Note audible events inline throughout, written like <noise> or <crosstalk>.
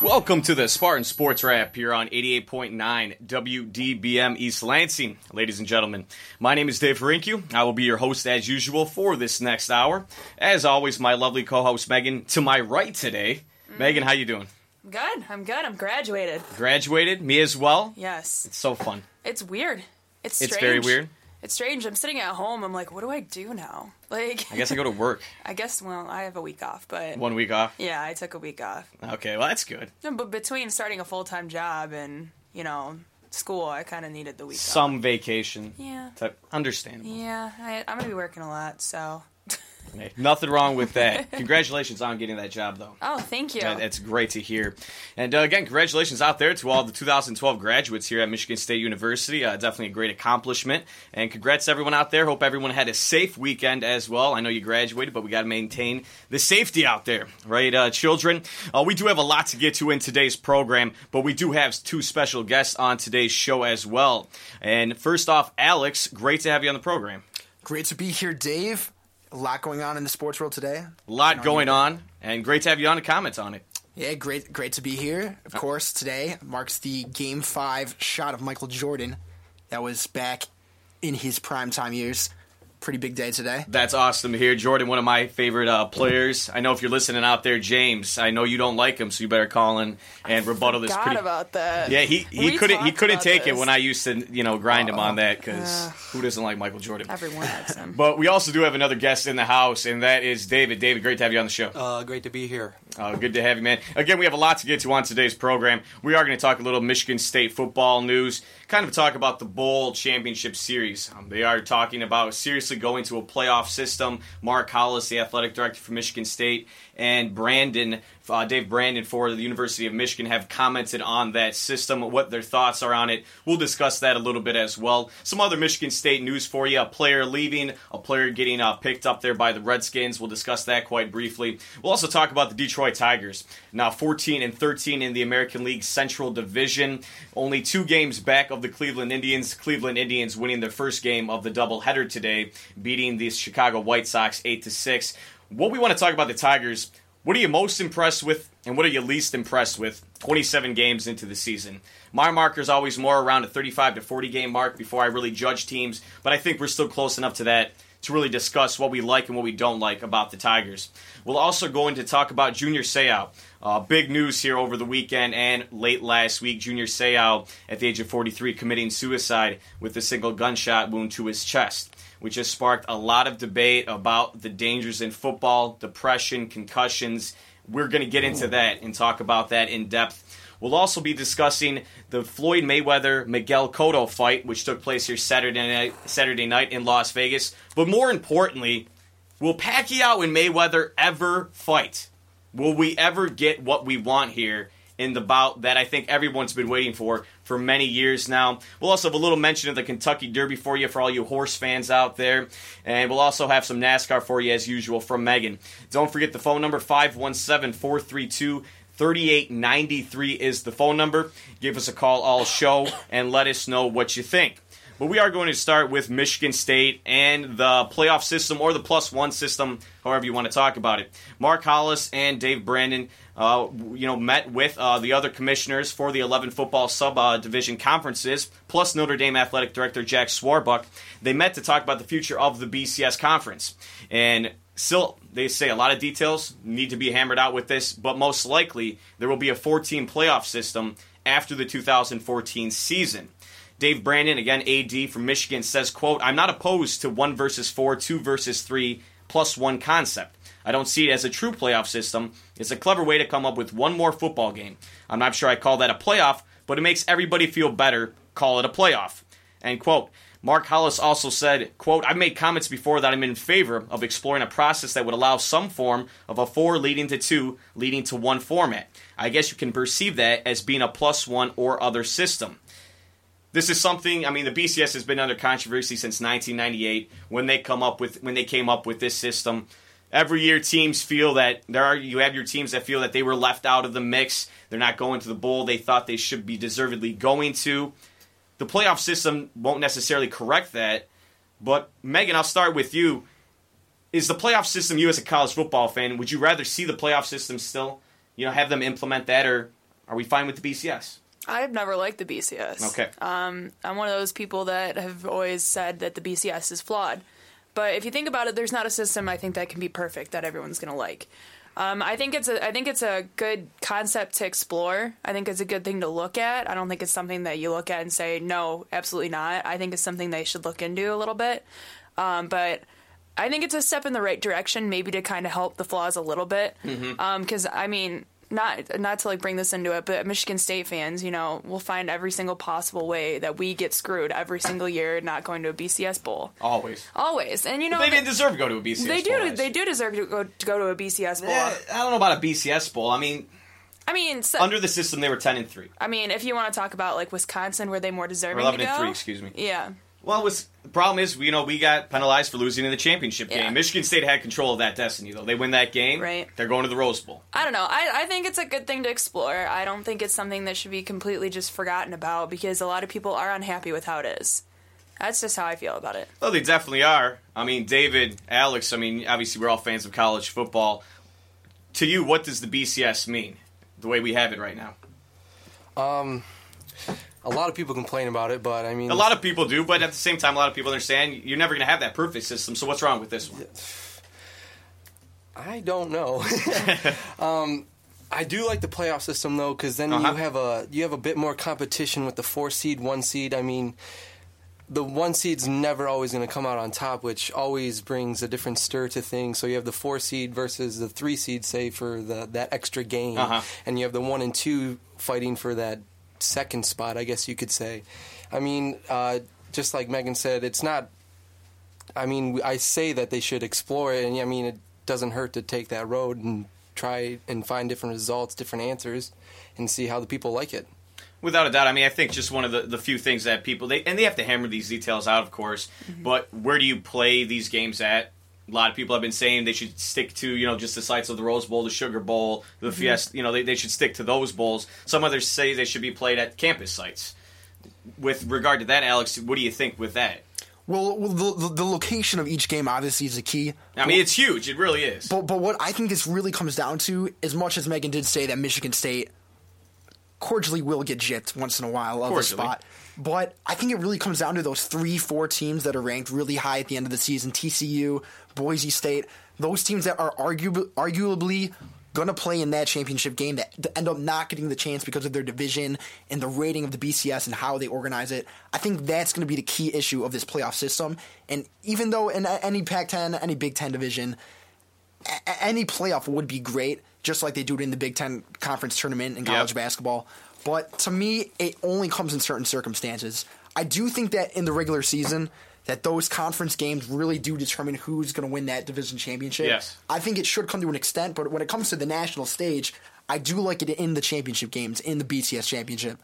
Welcome to the Spartan Sports Wrap here on 88.9 WDBM East Lansing. Ladies and gentlemen, my name is Dave Harinkyu. I will be your host as usual for this next hour. As always, my lovely co-host Megan to my right today. Mm. Megan, how you doing? Good. I'm good. I'm graduated. Graduated? Me as well? Yes. It's so fun. It's weird. It's strange. It's very weird. It's strange. I'm sitting at home. I'm like, what do I do now? <laughs> Like, I guess I go to work. <laughs> I guess. Well, I have a week off, but one week off. Yeah, I took a week off. Okay, well that's good. No, but between starting a full time job and you know school, I kind of needed the week. Some off. vacation. Yeah. To understandable. Yeah, I, I'm gonna be working a lot, so Hey, nothing wrong with that. <laughs> Congratulations on getting that job, though. Oh, thank you. That, that's great to hear. And uh, again, congratulations out there to all the 2012 graduates here at Michigan State University. Uh, definitely a great accomplishment. And congrats to everyone out there. Hope everyone had a safe weekend as well. I know you graduated, but we got to maintain the safety out there, right, uh, children? Uh, we do have a lot to get to in today's program, but we do have two special guests on today's show as well. And first off, Alex, great to have you on the program. Great to be here, Dave a lot going on in the sports world today. A lot going on, and great to have you on to comment on it. Yeah, great, great to be here. Of uh, course, today marks the Game Five shot of Michael Jordan. That was back in his prime time years pretty big day today. That's awesome to hear. Jordan, one of my favorite uh, players. I know if you're listening out there, James, I know you don't like him, so you better call in and I rebuttal this. Pretty... about that. Yeah, he, he couldn't he couldn't take this. it when I used to you know grind uh, him on that because uh, who doesn't like Michael Jordan? Everyone likes him. <laughs> but we also do have another guest in the house, and that is David. David, great to have you on the show. Uh, great to be here. Uh, good to have you, man. Again, we have a lot to get to on today's program. We are going to talk a little Michigan State football news, kind of talk about the bowl championship series. Um, they are talking about seriously going to a playoff system. Mark Hollis, the athletic director for Michigan State, and Brandon, uh, Dave Brandon for the University of Michigan have commented on that system, what their thoughts are on it. We'll discuss that a little bit as well. Some other Michigan State news for you: a player leaving, a player getting uh, picked up there by the Redskins. We'll discuss that quite briefly. We'll also talk about the Detroit Tigers, now 14 and 13 in the American League Central Division, only two games back of the Cleveland Indians. Cleveland Indians winning their first game of the doubleheader today, beating the Chicago White Sox eight to six. What we want to talk about the Tigers what are you most impressed with, and what are you least impressed with 27 games into the season? My marker is always more around a 35 to 40 game mark before I really judge teams, but I think we're still close enough to that to really discuss what we like and what we don't like about the Tigers. We'll also go into talk about Junior Seau. Uh, big news here over the weekend and late last week. Junior Seau, at the age of 43, committing suicide with a single gunshot wound to his chest which has sparked a lot of debate about the dangers in football, depression, concussions. We're going to get into that and talk about that in depth. We'll also be discussing the Floyd Mayweather Miguel Cotto fight, which took place here Saturday night, Saturday night in Las Vegas. But more importantly, will Pacquiao and Mayweather ever fight? Will we ever get what we want here in the bout that I think everyone's been waiting for for many years now. We'll also have a little mention of the Kentucky Derby for you for all you horse fans out there. And we'll also have some NASCAR for you as usual from Megan. Don't forget the phone number 517 432 3893 is the phone number. Give us a call all show and let us know what you think. But we are going to start with Michigan State and the playoff system or the plus one system, however you want to talk about it. Mark Hollis and Dave Brandon uh, you know, met with uh, the other commissioners for the 11 football sub uh, division conferences, plus Notre Dame athletic director Jack Swarbrick. They met to talk about the future of the BCS conference. And still, they say a lot of details need to be hammered out with this, but most likely there will be a 14 playoff system after the 2014 season. Dave Brandon, again, AD from Michigan, says, quote, I'm not opposed to one versus four, two versus three, plus one concept. I don't see it as a true playoff system. It's a clever way to come up with one more football game. I'm not sure I call that a playoff, but it makes everybody feel better. Call it a playoff. End quote. Mark Hollis also said, quote, I've made comments before that I'm in favor of exploring a process that would allow some form of a four leading to two, leading to one format. I guess you can perceive that as being a plus one or other system. This is something. I mean, the BCS has been under controversy since 1998 when they come up with when they came up with this system. Every year, teams feel that there are you have your teams that feel that they were left out of the mix. They're not going to the bowl they thought they should be deservedly going to. The playoff system won't necessarily correct that. But Megan, I'll start with you. Is the playoff system you as a college football fan? Would you rather see the playoff system still? You know, have them implement that, or are we fine with the BCS? I've never liked the BCS. Okay. I'm one of those people that have always said that the BCS is flawed. But if you think about it, there's not a system I think that can be perfect that everyone's going to like. Um, I think it's a I think it's a good concept to explore. I think it's a good thing to look at. I don't think it's something that you look at and say no, absolutely not. I think it's something they should look into a little bit. Um, but I think it's a step in the right direction, maybe to kind of help the flaws a little bit. Because I mean, not not to like bring this into it, but Michigan State fans, you know, will find every single possible way that we get screwed every single year not going to a BCS bowl. Always. Always, and you know They they, didn't deserve to go to a BCS. they bowl do they do deserve to go to go to a BCS bowl. Eh, I don't know about a BCS bowl. I mean, I mean, so, under the system, they were ten and three, I mean, if you want to talk about like Wisconsin, were they more or deserving eleven to go? and three. Excuse me. Yeah, Well, it was, the problem is, you know, we got penalized for losing in the championship Yeah. game. Michigan State had control of that destiny, though. They win that game, Right. They're going to the Rose Bowl. I don't know. I, I think it's a good thing to explore. I don't think it's something that should be completely just forgotten about because a lot of people are unhappy with how it is. That's just how I feel about it. Well, they definitely are. I mean, David, Alex. I mean, obviously, we're all fans of college football. To you, what does the BCS mean? The way we have it right now. Um, A lot of people complain about it, but I mean, A lot of people do, but at the same time, a lot of people understand you're never going to have that perfect system. So what's wrong with this one? I don't know. <laughs> um, I do like the playoff system though, because then Uh-huh. you have a you have a bit more competition with the four seed, one seed. I mean, the one seed's never always going to come out on top, which always brings a different stir to things. So you have the four seed versus the three seed, say for the that extra game, Uh-huh. and you have the one and two fighting for that second spot. I guess you could say. I mean, uh, just like Megan said, it's not I mean, I say that they should explore it, and I mean, it doesn't hurt to take that road and try and find different results, different answers, and see how the people like it. Without a doubt, I mean, I think just one of the, the few things that people they and they have to hammer these details out, of course. But where do you play these games at? A lot of people have been saying they should stick to you know just the sites of the Rose Bowl, the Sugar Bowl, the mm-hmm. Fiesta. You know, they, they should stick to those bowls. Some others say they should be played at campus sites. With regard to that, Alex, what do you think with that? Well, well the, the, the location of each game obviously is a key. I mean, it's huge. It really is. But but what I think this really comes down to, as much as Megan did say that Michigan State cordially will get gypped once in a while of a spot, but I think it really comes down to those three, four teams that are ranked really high at the end of the season: TCU, Boise State, those teams that are arguably arguably going to play in that championship game that end up not getting the chance because of their division and the rating of the BCS and how they organize it. I think that's going to be the key issue of this playoff system. And even though in any Pac-10, any Big Ten division, a- any playoff would be great, just like they do it in the Big Ten conference tournament in college Yep. basketball. But to me, it only comes in certain circumstances. I do think that in the regular season, that those conference games really do determine who's going to win that division championship. Yes. I think it should come to an extent, but when it comes to the national stage, I do like it in the championship games, in the BCS championship.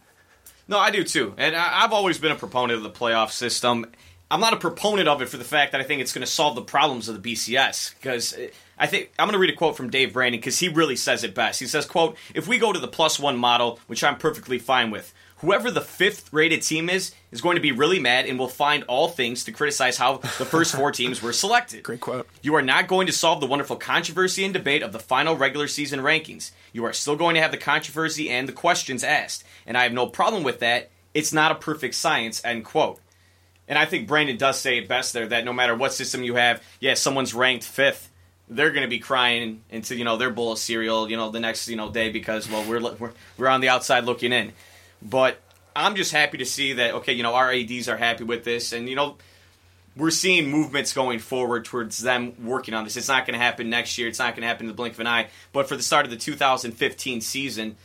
No, I do too, and I've always been a proponent of the playoff system. I'm not a proponent of it for the fact that I think it's going to solve the problems of the BCS because eh, I think I'm going to read a quote from Dave Brandon because he really says it best. He says, "quote If we go to the plus one model, which I'm perfectly fine with." Whoever the fifth rated team is is going to be really mad and will find all things to criticize how the first four <laughs> teams were selected. Great quote. You are not going to solve the wonderful controversy and debate of the final regular season rankings. You are still going to have the controversy and the questions asked. And I have no problem with that. It's not a perfect science, end quote. And I think Brandon does say it best there that no matter what system you have, yeah, someone's ranked fifth, they're going to be crying into you know their bowl of cereal, you know, the next you know day because well we're we're, we're on the outside looking in. But I'm just happy to see that okay, you know, our ads are happy with this, and you know, we're seeing movements going forward towards them working on this. It's not going to happen next year. It's not going to happen in the blink of an eye. But for the start of the 2015 season,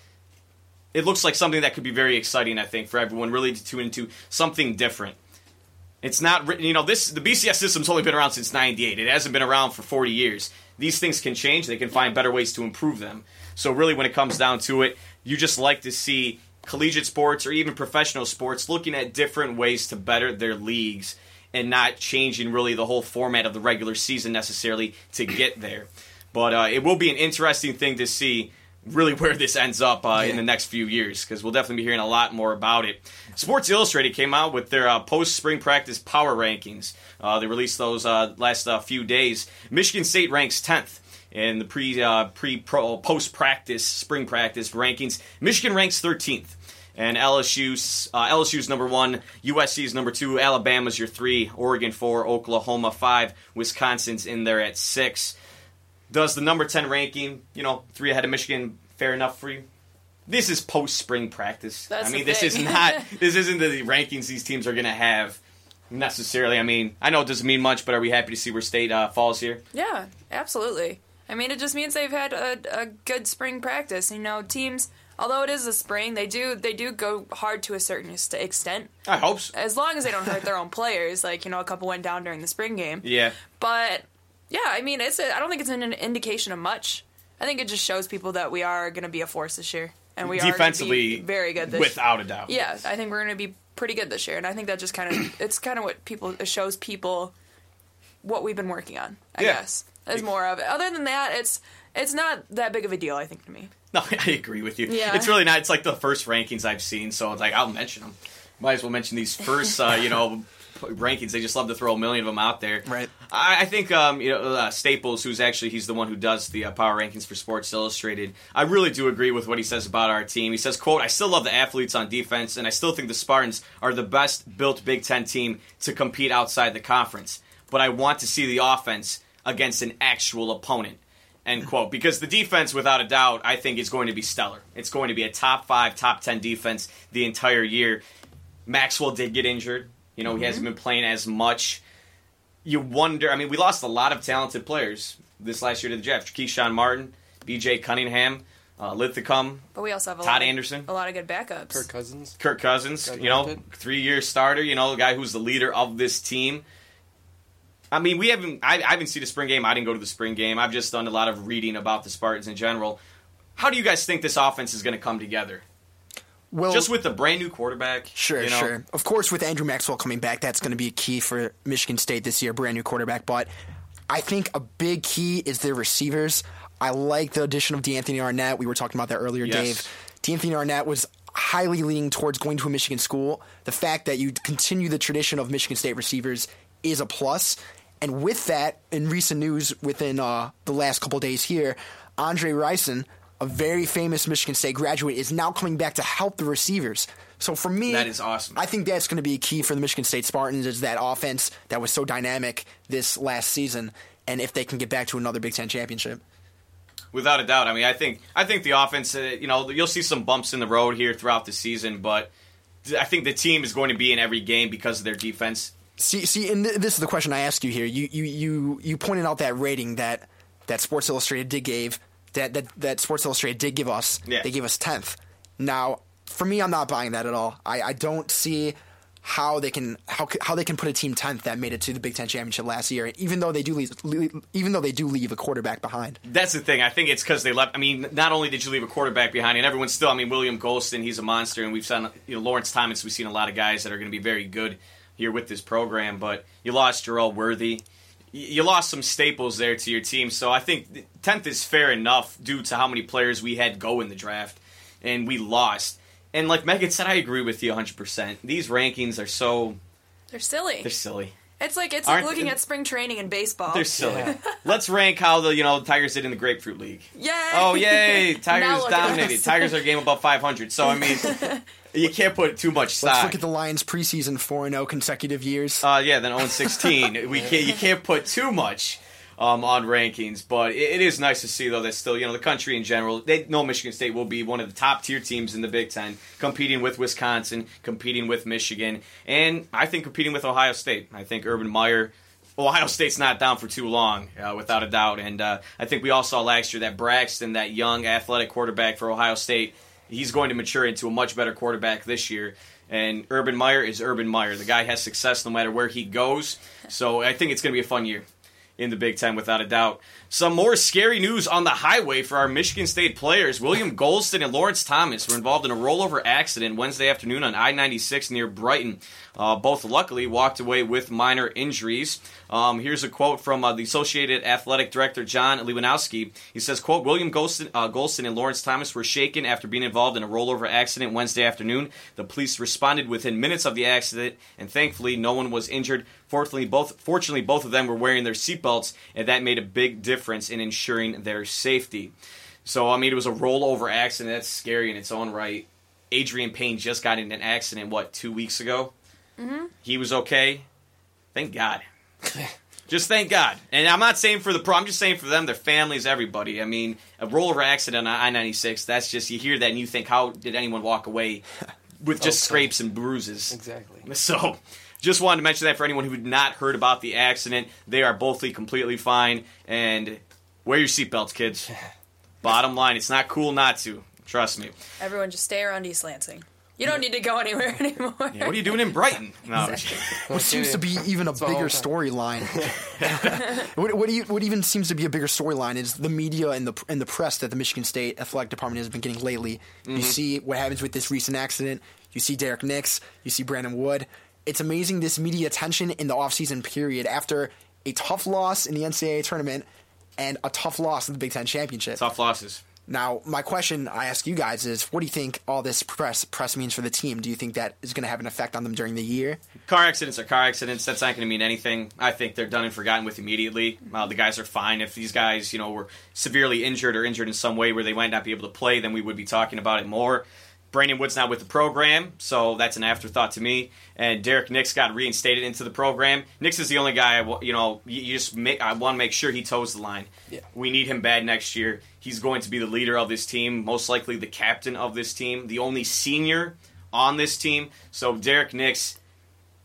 it looks like something that could be very exciting. I think for everyone really to tune into something different. It's not written, you know, this the BCS system's only been around since '98. It hasn't been around for 40 years. These things can change. They can find better ways to improve them. So really, when it comes down to it, you just like to see collegiate sports or even professional sports looking at different ways to better their leagues and not changing really the whole format of the regular season necessarily to get there. But uh, it will be an interesting thing to see really where this ends up uh, in the next few years because we'll definitely be hearing a lot more about it. Sports Illustrated came out with their uh, post spring practice power rankings. Uh, they released those uh, last uh, few days. Michigan State ranks 10th in the pre uh, pre post practice spring practice rankings. Michigan ranks 13th. And LSU's uh, LSU's number one, USC's number two, Alabama's your three, Oregon four, Oklahoma five, Wisconsin's in there at six does the number 10 ranking, you know, three ahead of Michigan, fair enough for you? This is post spring practice. That's I mean, this is not, <laughs> this isn't the rankings these teams are going to have necessarily. I mean, I know it doesn't mean much, but are we happy to see where state uh, falls here? Yeah, absolutely. I mean, it just means they've had a, a good spring practice. You know, teams, although it is a spring, they do they do go hard to a certain extent, I hope so. as long as they don't hurt their <laughs> own players. Like you know, a couple went down during the spring game. Yeah. But yeah, I mean, it's a, I don't think it's an indication of much. I think it just shows people that we are going to be a force this year, and we are Defensively, be very good this without a doubt. Yeah, I think we're going to be pretty good this year, and I think that just kind of <clears throat> it's kind of what people it shows people what we've been working on. I Yeah. guess is more of it. Other than that, it's it's not that big of a deal. I think to me. No, <laughs> I agree with you. Yeah. It's really not. It's like the first rankings I've seen, so it's like I'll mention them. Might as well mention these first, uh, you know, rankings. They just love to throw a million of them out there. Right. I, I think, um, you know, uh, Staples, who's actually he's the one who does the uh, power rankings for Sports Illustrated. I really do agree with what he says about our team. He says, "quote I still love the athletes on defense, and I still think the Spartans are the best built Big Ten team to compete outside the conference. But I want to see the offense against an actual opponent." End quote. Because the defense, without a doubt, I think is going to be stellar. It's going to be a top five, top ten defense the entire year. Maxwell did get injured. You know, he hasn't been playing as much. You wonder. I mean, we lost a lot of talented players this last year to the draft. Keshawn Martin, B.J. Cunningham, uh, Linthicum, But we also have a Todd lot of- Anderson. a lot of good backups. Kirk Cousins. Kirk Cousins. Got You know, three-year starter. You know, the guy who's the leader of this team. I mean, we haven't. I, I haven't seen the spring game. I didn't go to the spring game. I've just done a lot of reading about the Spartans in general. How do you guys think this offense is going to come together? Well, Just with the brand new quarterback. Sure, you know? sure. Of course, with Andrew Maxwell coming back, that's going to be a key for Michigan State this year, brand new quarterback. But I think a big key is their receivers. I like the addition of DeAnthony Arnett. We were talking about that earlier, Yes. Dave. DeAnthony Arnett was highly leaning towards going to a Michigan school. The fact that you continue the tradition of Michigan State receivers is a plus. And with that, in recent news within uh, the last couple days here, Andre Rison, a very famous Michigan State graduate, is now coming back to help the receivers. So for me, That is awesome. I think that's going to be a key for the Michigan State Spartans is that offense that was so dynamic this last season, and if they can get back to another Big Ten championship. Without a doubt. I mean, I think I think the offense. Uh, you know, you'll see some bumps in the road here throughout the season, but I think the team is going to be in every game because of their defense. See, see, and th- this is the question I ask you here. You, you, you, you pointed out that rating that that Sports Illustrated did gave that that, that Sports Illustrated did give us. Yeah. They gave us tenth. Now, for me, I'm not buying that at all. I, I don't see how they can how how they can put a team tenth that made it to the Big Ten championship last year, even though they do leave, even though they do leave a quarterback behind. That's the thing. I think it's because they left. I mean, not only did you leave a quarterback behind, and everyone's still. I mean, William Gholston, he's a monster, and we've seen you know Lawrence Thomas. We've seen a lot of guys that are going to be very good here with this program. But you lost Jerel Worthy. Y- You lost some staples there to your team. So I think tenth is fair enough due to how many players we had go in the draft, and we lost. And like Megan said, I agree with you 100. percent These rankings are so They're silly. they're silly. it's like it's like looking at spring training in baseball. They're silly. <laughs> Let's rank how the you know the Tigers did in the Grapefruit League. Yay! Oh yay! <laughs> Tigers dominated. Tigers are game above 500. So I mean, <laughs> you can't put too much stock. Let's look at the Lions preseason four and zero consecutive years. uh, yeah, then 0 16. <laughs> we can't. You can't put too much um, on rankings, but it, it is nice to see though that still you know the country in general. They know Michigan State will be one of the top tier teams in the Big Ten, competing with Wisconsin, competing with Michigan, and I think competing with Ohio State. I think Urban Meyer. Ohio State's not down for too long, uh, without a doubt. And uh, I think we all saw last year that Braxton, that young athletic quarterback for Ohio State, he's going to mature into a much better quarterback this year. And Urban Meyer is Urban Meyer. The guy has success no matter where he goes. So I think it's going to be a fun year. in the Big Ten without a doubt. Some more scary news on the highway for our Michigan State players. William Gholston and Lawrence Thomas were involved in a rollover accident Wednesday afternoon on I 96 near Brighton. Uh, both luckily walked away with minor injuries. Um, here's a quote from uh, the Associated Athletic Director John Lewandowski. He says, "quote William Gholston, uh, Gholston and Lawrence Thomas were shaken after being involved in a rollover accident Wednesday afternoon. The police responded within minutes of the accident, and thankfully, no one was injured. Fortunately, both fortunately both of them were wearing their seatbelts, and that made a big difference in ensuring their safety. So, I mean, it was a rollover accident. That's scary in its own right. Adreian Payne just got in an accident what two weeks ago. Mm-hmm. He was okay. Thank God. <laughs> just thank God. And I'm not saying for the pro. I'm just saying for them, their families, everybody. I mean, a rollover accident on I-96. That's just you hear that and you think, how did anyone walk away with just Okay. scrapes and bruises? Exactly. <laughs> So, just wanted to mention that for anyone who had not heard about the accident. They are both completely fine. And wear your seatbelts, kids. <laughs> Bottom line, it's not cool not to. Trust me. Everyone just stay around East Lansing. You don't need to go anywhere <laughs> anymore. Yeah, what are you doing in Brighton? No, What seems to be even a bigger storyline. <laughs> what, what, do you, what even seems to be a bigger storyline is the media and the and the press that the Michigan State athletic department has been getting lately. You mm-hmm. see what happens with this recent accident. You see Derrick Nix. You see Brandon Wood. It's amazing this media attention in the offseason period after a tough loss in the NCAA tournament and a tough loss in the Big Ten championship. tough losses. Now, my question I ask you guys is, what do you think all this press press means for the team? Do you think that is going to have an effect on them during the year? Car accidents are car accidents. That's not going to mean anything. I think they're done and forgotten with immediately. Uh, the guys are fine. If these guys, you know, were severely injured or injured in some way where they might not be able to play, then we would be talking about it more. Brandon Wood's not with the program, so that's an afterthought to me. And Derrick Nix got reinstated into the program. Nix is the only guy, I you know, you, just make, I want to make sure he toes the line. Yeah. We need him bad next year. He's going to be the leader of this team, most likely the captain of this team, the only senior on this team. So Derrick Nix,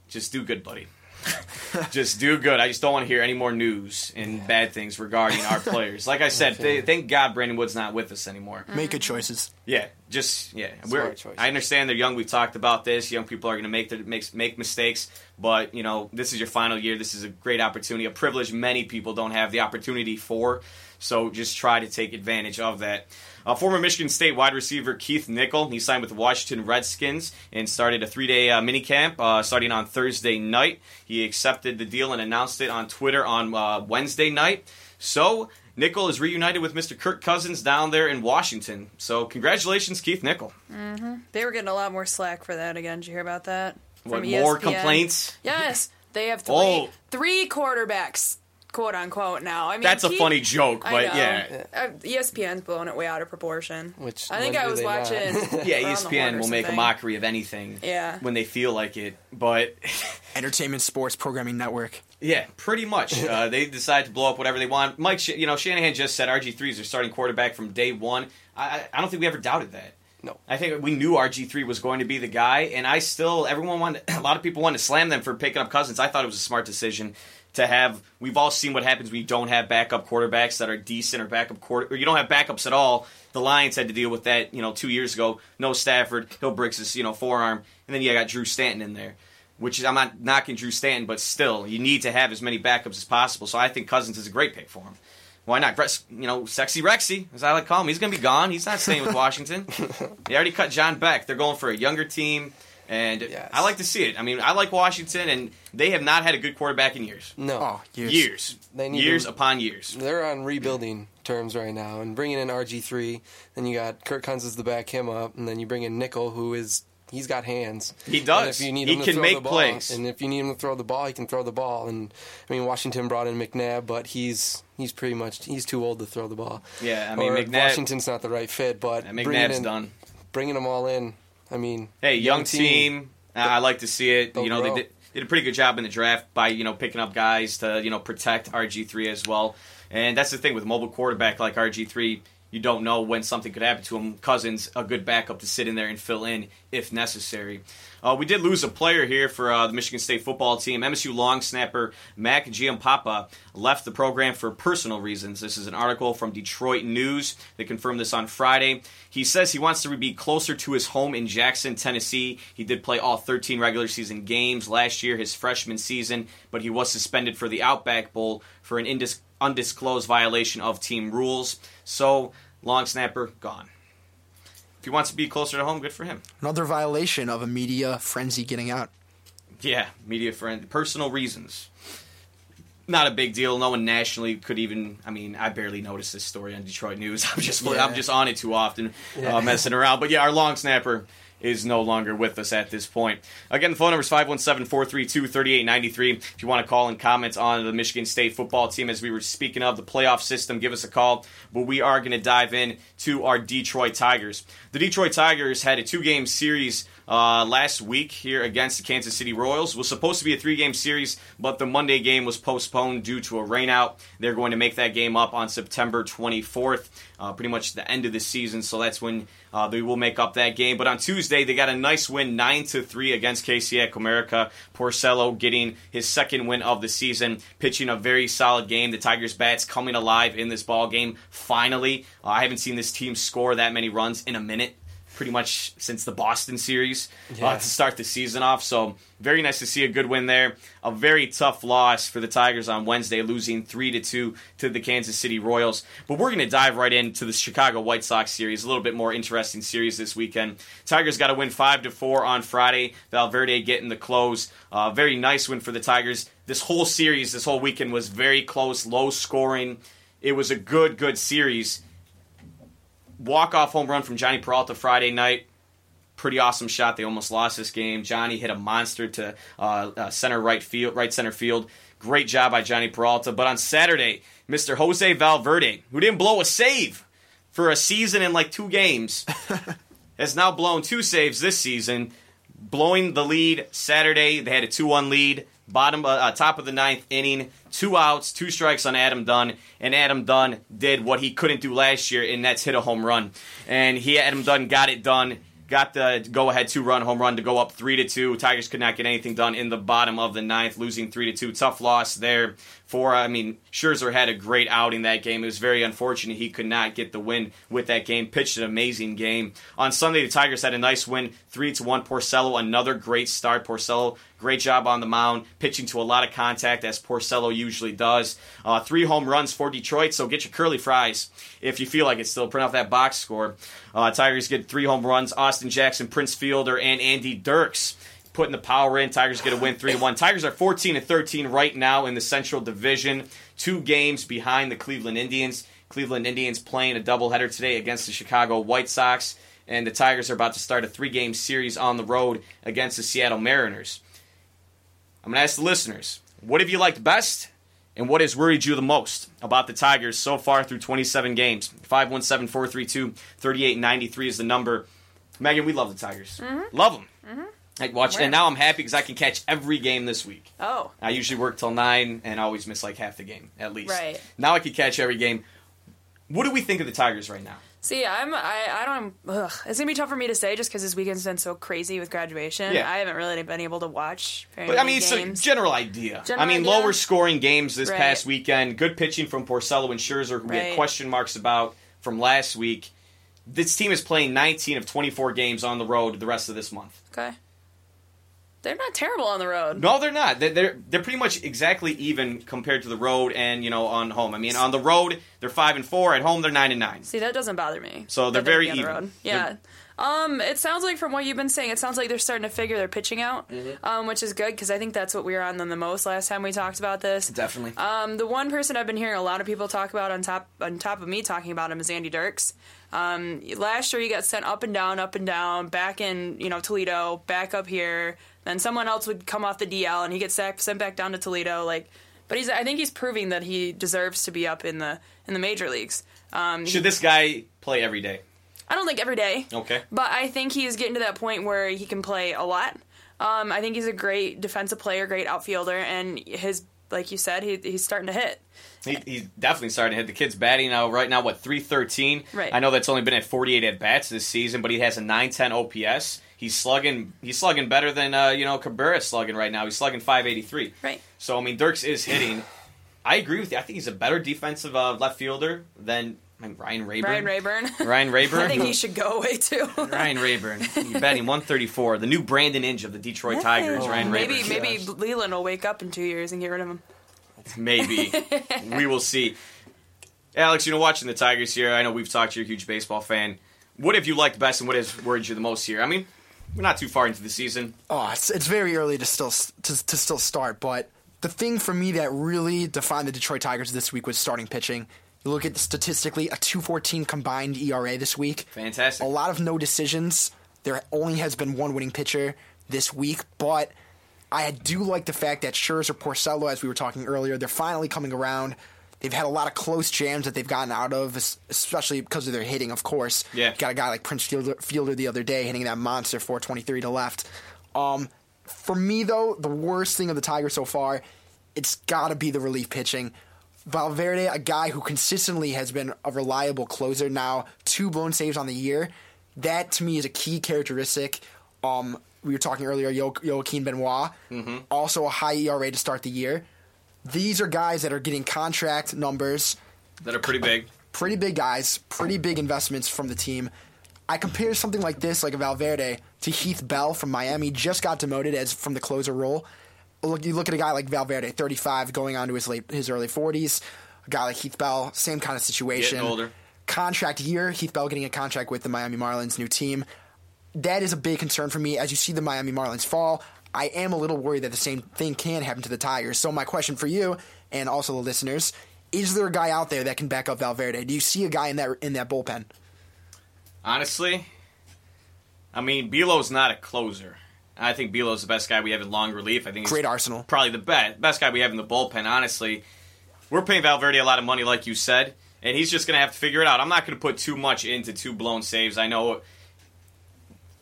just do good, buddy. <laughs> just do good. I just don't want to hear any more news and bad things regarding our <laughs> players. Like I said, th- thank God Brandon Wood's not with us anymore. Mm-hmm. Make good choices. Yeah, just yeah. Smart We're, choice. I understand they're young. We've talked about this. Young people are going to make their make make mistakes, but you know this is your final year. This is a great opportunity, a privilege many people don't have the opportunity for. So just try to take advantage of that. Uh, former Michigan State wide receiver Keith Nichol, he signed with the Washington Redskins and started a three-day uh, minicamp uh, starting on Thursday night. He accepted the deal and announced it on Twitter on uh, Wednesday night. So Nichol is reunited with Mr. Kirk Cousins down there in Washington. So congratulations, Keith Nichol. They were getting a lot more slack for that again. Did you hear about that? What, more ESPN? complaints? Yes, they have three <laughs> Oh. three quarterbacks, quote unquote. Now, I mean, That's a Keith- funny joke, but know. yeah. Uh, ESPN's blowing it way out of proportion. Which I think I was watching. <laughs> Yeah, Around the Horn ESPN will make a mockery of anything Yeah. when they feel like it. But <laughs> Entertainment Sports Programming Network. yeah, pretty much. Uh, they decide to blow up whatever they want. Mike, Sh- you know, Shanahan just said RG3 is their starting quarterback from day one. I, I- I don't think we ever doubted that. No. I think we knew RG3 was going to be the guy, and I still, everyone wanted, <clears throat> a lot of people wanted to slam them for picking up Cousins. I thought it was a smart decision to have. We've all seen what happens when you don't have backup quarterbacks that are decent or backup quarter, or you don't have backups at all. The Lions had to deal with that, you know, two years ago. No Stafford, Hill breaks his, you know, forearm, and then you got Drew Stanton in there. Which is, I'm not knocking Drew Stanton, but still, you need to have as many backups as possible. So I think Cousins is a great pick for him. Why not? You know, sexy Rexy, as I like to call him. He's going to be gone. He's not staying with Washington. <laughs> they already cut John Beck. They're going for a younger team, and Yes. I like to see it. I mean, I like Washington, and they have not had a good quarterback in years. No. Oh, years. Years, They need years to- upon years. They're on rebuilding terms right now, and bringing in RG three. Then you got Kirk Cousins to back him up, and then you bring in Nichol, who is he's got hands. He does. And if you need He him to can throw make the ball, plays. and if you need him to throw the ball, he can throw the ball. And I mean, Washington brought in McNabb, but he's he's pretty much he's too old to throw the ball. Yeah, I mean, Or McNabb- Washington's not the right fit, but Yeah, bringing McNabb's in, done. Bringing them all in. I mean, Hey, young, team. Uh, I like to see it. You know, they did, did a pretty good job in the draft by you know picking up guys to you know protect RG three as well. And that's the thing with a mobile quarterback like RG three. You don't know when something could happen to him. Cousins, a good backup to sit in there and fill in if necessary. Uh, we did lose a player here for uh, the Michigan State football team. MSU long snapper Mac Giampapa left the program for personal reasons. This is an article from Detroit News. They confirmed this on Friday. He says he wants to be closer to his home in Jackson, Tennessee. He did play all 13 regular season games last year, his freshman season, but he was suspended for the Outback Bowl for an indis- undisclosed violation of team rules. So, long snapper, gone. If he wants to be closer to home, good for him. Another violation of a media frenzy getting out. Yeah, media friend, personal reasons. Not a big deal. No one nationally could even. I mean, I barely noticed this story on Detroit News. <laughs> I'm just Yeah. I'm just on it too often, uh, messing around. But yeah, our long snapper is no longer with us at this point. Again, the phone number is 517-432-3893. If you want to call and comment on the Michigan State football team, as we were speaking of the playoff system, give us a call. But we are going to dive in to our Detroit Tigers. The Detroit Tigers had a two-game series uh, last week here against the Kansas City Royals. It was supposed to be a three-game series, but the Monday game was postponed due to a rainout. They're going to make that game up on September 24th, uh, pretty much the end of the season. So that's when uh, they will make up that game. But on Tuesday, they got a nice win, nine to three against KC at Comerica. Porcello getting his second win of the season, pitching a very solid game. The Tigers bats coming alive in this ball game. Finally, uh, I haven't seen this team score that many runs in a minute pretty much since the Boston series uh, to start the season off. So very nice to see a good win there. A very tough loss for the Tigers on Wednesday, losing three to two to the Kansas City Royals. But we're going to dive right into the Chicago White Sox series. A little bit more interesting series this weekend. Tigers got to win five to four on Friday. Valverde getting the close. Uh, very nice win for the Tigers. This whole series, this whole weekend was very close, low scoring. It was a good, good series walk off home run from Jhonny Peralta Friday night. Pretty awesome shot. They almost lost this game. Jhonny hit a monster to uh, uh, center right field, right center field. Great job by Jhonny Peralta. But on Saturday, Mr. Jose Valverde, who didn't blow a save for a season in like two games, <laughs> has now blown two saves this season, blowing the lead Saturday. They had a 2 1 lead, bottom, uh, uh, top of the ninth inning, two outs, two strikes on Adam Dunn, and Adam Dunn did what he couldn't do last year, and that's hit a home run. And he, Adam Dunn, got it done. Got the go-ahead two-run home run to go up three to two. Tigers could not get anything done in the bottom of the ninth, losing three to two. Tough loss there. I mean, Scherzer had a great outing that game. It was very unfortunate he could not get the win with that game. Pitched an amazing game on Sunday. The Tigers had a nice win, three to one. Porcello, another great start. Porcello, great job on the mound, pitching to a lot of contact as Porcello usually does. Uh, three home runs for Detroit. So get your curly fries if you feel like it. Still print off that box score. Uh, Tigers get three home runs. Austin Jackson, Prince Fielder, and Andy Dirks putting the power in. Tigers get a win 3 to 1. Tigers are 14 and 13 right now in the Central Division, two games behind the Cleveland Indians. Cleveland Indians playing a doubleheader today against the Chicago White Sox, and the Tigers are about to start a three game series on the road against the Seattle Mariners. I'm going to ask the listeners what have you liked best? And what has worried you the most about the Tigers so far through 27 games? 517 432 3893 is the number. Megan, we love the Tigers. Mm-hmm. Love them. Mm-hmm. I watch, and now I'm happy because I can catch every game this week. Oh, I usually work till nine, and always miss like half the game at least. Right. now, I can catch every game. What do we think of the Tigers right now? see, I'm I I don't. Ugh. It's gonna be tough for me to say just because this weekend's been so crazy with graduation. Yeah. I haven't really been able to watch. Very But I mean, it's a general idea. General I mean, idea? lower scoring games this Right. past weekend. Good pitching from Porcello and Scherzer, who we had question marks about from last week. This team is playing 19 of 24 games on the road the rest of this month. okay. They're not terrible on the road. No, they're not. They're, they're they're pretty much exactly even compared to the road and you know on home. I mean, on the road they're five and four. At home they're nine and nine. See, that doesn't bother me. So they're they're very the even. road. Yeah. Um, it sounds like from what you've been saying, it sounds like they're starting to figure their pitching out, Mm-hmm. um, which is good because I think that's what we were on them the most last time we talked about this. Definitely. Um, the one person I've been hearing a lot of people talk about on top on top of me talking about him is Andy Dirks. Um, last year he got sent up and down, up and down, back in you know Toledo, back up here. Then someone else would come off the DL and he gets sent back down to Toledo. Like, but he's I think he's proving that he deserves to be up in the in the major leagues. Um, Should this guy play every day? I don't think every day. Okay. But I think he's getting to that point where he can play a lot. Um, I think he's a great defensive player, great outfielder, and his like you said, he, he's starting to hit. He, he's definitely starting to hit. The kid's batting now right now what three thirteen. Right. I know that's only been at forty eight at bats this season, but he has a nine ten OPS. He's slugging. He's slugging better than uh, you know Cabrera's slugging right now. He's slugging five eighty three. Right. So I mean, Dirks is hitting. I agree with you. I think he's a better defensive uh, left fielder than I mean, Ryan Raburn. Ryan Raburn. <laughs> Ryan Raburn. I think he should go away too. <laughs> Ryan Raburn. You're batting 134. The new Brandon Inge of the Detroit Tigers. Ryan maybe Raburn. maybe Leyland will wake up in two years and get rid of him. Maybe. <laughs> we will see. Alex, you know, watching the Tigers here, I know we've talked. to You're a huge baseball fan. What have you liked best, and what has worried you the most here? I mean, we're not too far into the season. Oh, it's, it's very early to still to, to still start, but the thing for me that really defined the Detroit Tigers this week was starting pitching. You look at statistically a 2.14 combined ERA this week. Fantastic. A lot of no decisions. There only has been one winning pitcher this week, but I do like the fact that Scherzer, Porcello, as we were talking earlier, they're finally coming around. They've had a lot of close jams that they've gotten out of, especially because of their hitting, of course. Yeah. Got a guy like Prince Fielder, Fielder the other day hitting that monster 423 to left. Um, for me, though, the worst thing of the Tigers so far, it's got to be the relief pitching. Valverde, a guy who consistently has been a reliable closer now, two blown saves on the year. That to me is a key characteristic. Um, we were talking earlier, jo- Joaquin Benoit, also a high ERA to start the year. These are guys that are getting contract numbers, That are pretty big. pretty big guys, pretty big investments from the team. I compare something like this, like a Valverde, to Heath Bell from Miami, just got demoted as from the closer role. Look, you look at a guy like Valverde, 35, going on to his late, his early 40s. A guy like Heath Bell, same kind of situation. Getting older. Contract year, Heath Bell getting a contract with the Miami Marlins, new team. That is a big concern for me. As you see the Miami Marlins fall, I am a little worried that the same thing can happen to the Tigers. So my question for you and also the listeners: Is there a guy out there that can back up Valverde? Do you see a guy in that in that bullpen? Honestly, I mean, Belo's not a closer. I think Belo's the best guy we have in long relief. I think he's Great arsenal. probably the best best guy we have in the bullpen. Honestly, we're paying Valverde a lot of money, like you said, and he's just going to have to figure it out. I'm not going to put too much into two blown saves. I know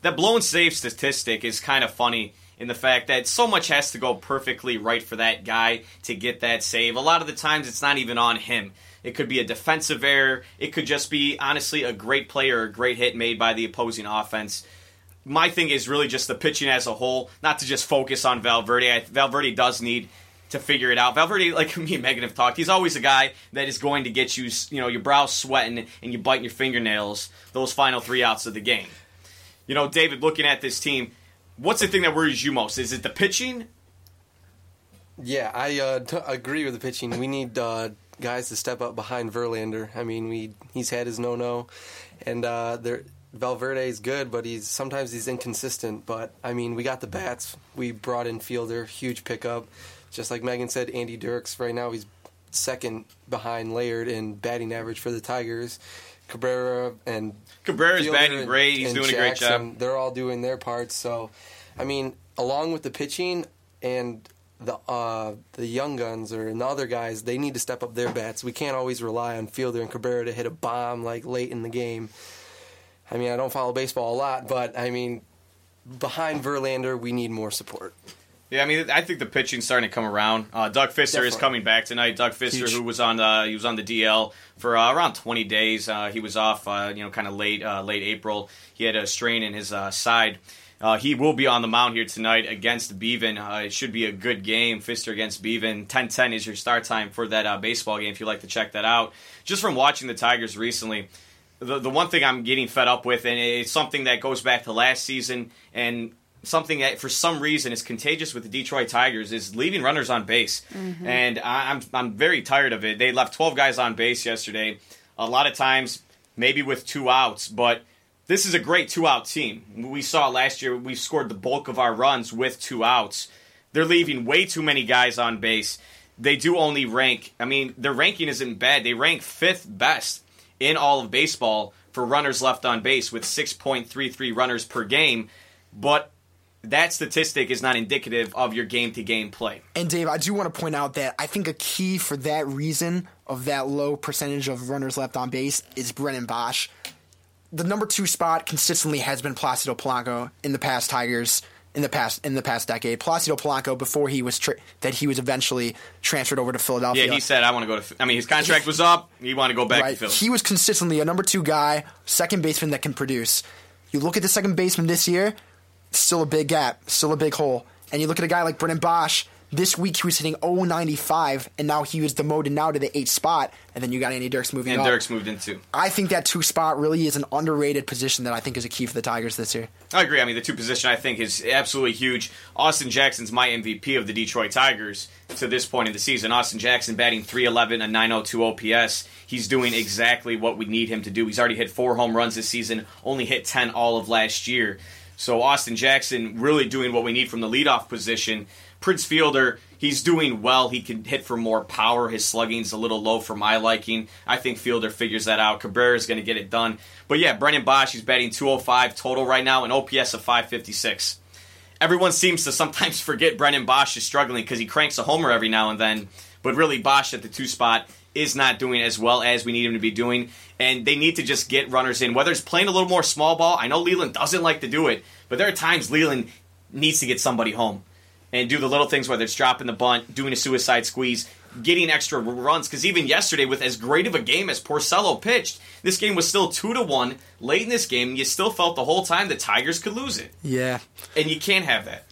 that blown save statistic is kind of funny in the fact that so much has to go perfectly right for that guy to get that save. A lot of the times, it's not even on him. It could be a defensive error. It could just be honestly a great play or a great hit made by the opposing offense my thing is really just the pitching as a whole, not to just focus on Valverde. Valverde does need to figure it out. Valverde, <laughs> like me and Megan have talked, he's always a guy that is going to get you, you know, your brow sweating and you biting your fingernails those final three outs of the game. You know, David, looking at this team, what's the thing that worries you most? Is it the pitching? Yeah, I uh, t- agree with the pitching. We need uh, guys to step up behind Verlander. I mean, we he's had his no no, and uh, there Valverde is good, but he's sometimes he's inconsistent. But I mean, we got the bats. We brought in Fielder, huge pickup. Just like Megan said, Andy Dirks right now he's second behind Laird in batting average for the Tigers. Cabrera and Cabrera's Fielder batting great. He's doing a great job. They're all doing their parts. So, I mean, along with the pitching and the uh, the young guns or and the other guys, they need to step up their bats. We can't always rely on Fielder and Cabrera to hit a bomb like late in the game. I mean, I don't follow baseball a lot, but I mean, behind Verlander, we need more support. Yeah, I mean, I think the pitching's starting to come around. Uh, Doug Fister is coming back tonight. Doug Fister, Huge. who was on the he was on the DL for uh, around 20 days. Uh, he was off, uh, you know, kind of late uh, late April. He had a strain in his uh, side. Uh, he will be on the mound here tonight against. Uh, it should be a good game. Fister against Beavan. 10-10 is your start time for that uh, baseball game if you'd like to check that out. Just from watching the Tigers recently, the, the one thing I'm getting fed up with, and it's something that goes back to last season and something that for some reason is contagious with the Detroit Tigers is leaving runners on base, mm-hmm. and I, I'm I'm very tired of it. They left 12 guys on base yesterday, a lot of times maybe with two outs, but this is a great two out team. We saw last year we scored the bulk of our runs with two outs. They're leaving way too many guys on base. They do only rank. I mean, their ranking isn't bad. They rank fifth best in all of baseball for runners left on base with 6.33 runners per game, but that statistic is not indicative of your game to game play. And Dave, I do want to point out that I think a key for that reason of that low percentage of runners left on base is Brennan Boesch. The number two spot consistently has been Placido Polanco in the past Tigers in the past in the past decade. Placido Polanco before he was tra- that he was eventually transferred over to Philadelphia. Yeah, he said, I want to go to. I mean, his contract was up. He wanted to go back to right. Philly. He was consistently a number two guy, second baseman that can produce. You look at the second baseman this year, still a big gap, still a big hole. And you look at a guy like Brennan Boesch. This week he was hitting 095, and now he was demoted now to the eighth spot. And then you got Andy Dirks moving and up. Dirks moved in too. I think that two spot really is an underrated position that I think is a key for the Tigers this year. I agree. I mean, the two position I think is absolutely huge. Austin Jackson's my MVP of the Detroit Tigers to this point in the season. Austin Jackson batting 311, and 902 OPS. He's doing exactly what we need him to do. He's already hit four home runs this season, only hit 10 all of last year. So Austin Jackson really doing what we need from the leadoff position. Prince Fielder, he's doing well. He can hit for more power. His slugging's a little low for my liking. I think Fielder figures that out. Cabrera's going to get it done. But yeah, Brendan Boesch, he's batting 205 total right now, an OPS of 556. Everyone seems to sometimes <laughs> forget Brendan Boesch is struggling because he cranks a homer every now and then. But really, Boesch at the two spot is not doing as well as we need him to be doing. And they need to just get runners in. Whether it's playing a little more small ball, I know Leyland doesn't like to do it, but there are times Leyland needs to get somebody home and do the little things, whether it's dropping the bunt, doing a suicide squeeze, getting extra runs. Because even yesterday, with as great of a game as Porcello pitched, this game was still two to one late in this game. You still felt the whole time the Tigers could lose it, Yeah. and you can't have that.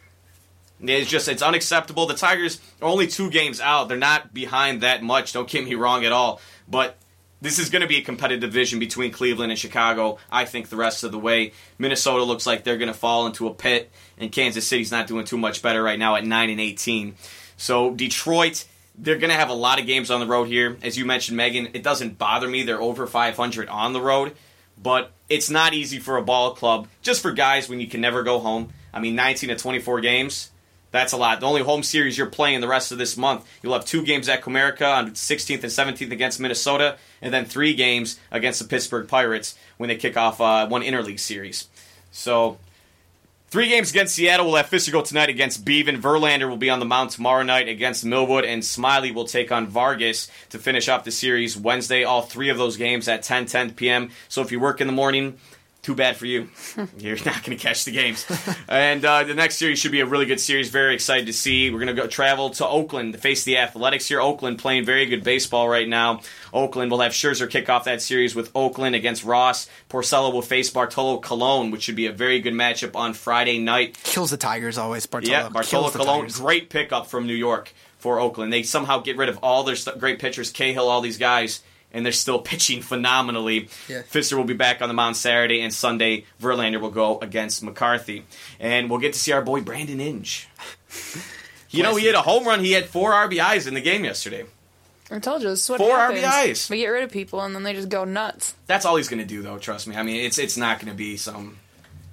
It's just it's unacceptable. The Tigers are only two games out. They're not behind that much. Don't get me wrong at all, but. This is going to be a competitive division between Cleveland and Chicago. I think the rest of the way. Minnesota looks like they're going to fall into a pit, and Kansas City's not doing too much better right now at 9 and 18. So Detroit, they're going to have a lot of games on the road here. As you mentioned, Megan, it doesn't bother me. They're over 500 on the road, but it's not easy for a ball club, just for guys when you can never go home. I mean, 19 to 24 games. That's a lot. The only home series you're playing the rest of this month, you'll have two games at Comerica on 16th and 17th against Minnesota, and then three games against the Pittsburgh Pirates when they kick off uh, one interleague series. So, three games against Seattle. We'll have Fister go tonight against Beavan. Verlander will be on the mound tomorrow night against Millwood, and Smyly will take on Vargas to finish off the series Wednesday. All three of those games at 10 10 p.m. So, if you work in the morning, too bad for you. <laughs> You're not going to catch the games. and uh, the next series should be a really good series. Very excited to see. We're going to go travel to Oakland to face the Athletics here. Oakland playing very good baseball right now. Oakland will have Scherzer kick off that series with Oakland against Ross. Porcello will face Bartolo Colon, which should be a very good matchup on Friday night. Kills the Tigers always. Bartolo. Yeah, Bartolo Colon, great pickup from New York for Oakland. They somehow get rid of all their st- great pitchers, Cahill, all these guys, and they're still pitching phenomenally. Yeah. Fister will be back on the mound Saturday, and Sunday Verlander will go against McCarthy, and we'll get to see our boy Brandon Inge. <laughs> You know, he hit a home run. He had four RBIs in the game yesterday. I told you, this is what Four happens. RBIs. We get rid of people and then they just go nuts. That's all he's going to do, though. Trust me. I mean, it's it's not going to be some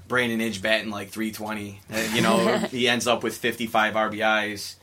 Brandon Inge batting like 320. Uh, you know, <laughs> he ends up with 55 RBIs.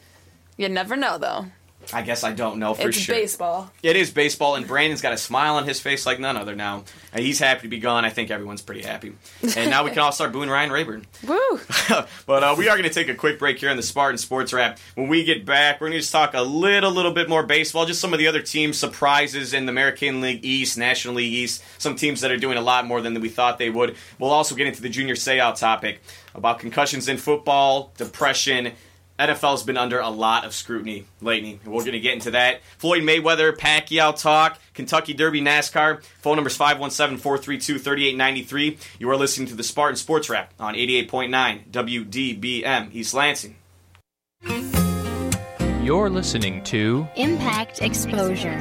You never know, though. I guess I don't know for sure. it's sure. baseball. It is baseball, and Brandon's got a smile on his face like none other now. And he's happy to be gone. I think everyone's pretty happy. And now we can <laughs> all start booing Ryan Raburn. Woo! <laughs> but uh, we are going to take a quick break here on the Spartan Sports Wrap. When we get back, we're going to just talk a little, little bit more baseball. Just some of the other teams' surprises in the American League East, National League East. Some teams that are doing a lot more than we thought they would. We'll also get into the junior Seau topic about concussions in football, depression. NFL's been under a lot of scrutiny lately. and We're going to get into that. Floyd Mayweather, Pacquiao talk, Kentucky Derby, NASCAR. Phone number is 517 432 3893. You are listening to the Spartan Sports Wrap on 88.9 WDBM East Lansing. You're listening to Impact Exposure.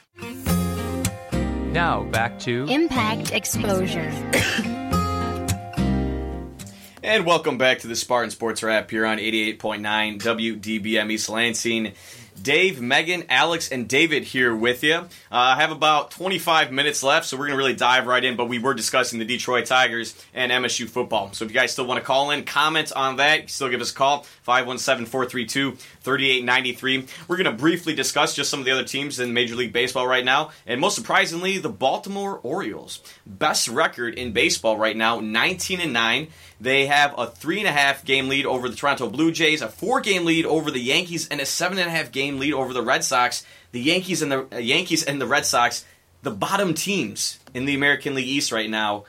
Now back to Impact Exposure. And welcome back to the Spartan Sports Wrap here on 88.9 WDBM East Lansing. Dave, Megan, Alex, and David here with you. Uh, I have about 25 minutes left, so we're going to really dive right in. But we were discussing the Detroit Tigers and MSU football. So if you guys still want to call in, comment on that, still give us a call 517 432 3893. We're going to briefly discuss just some of the other teams in Major League Baseball right now. And most surprisingly, the Baltimore Orioles. Best record in baseball right now 19 and 9. They have a three and a half game lead over the Toronto Blue Jays, a four game lead over the Yankees, and a seven and a half game lead over the Red Sox. The Yankees and the uh, Yankees and the Red Sox, the bottom teams in the American League East right now.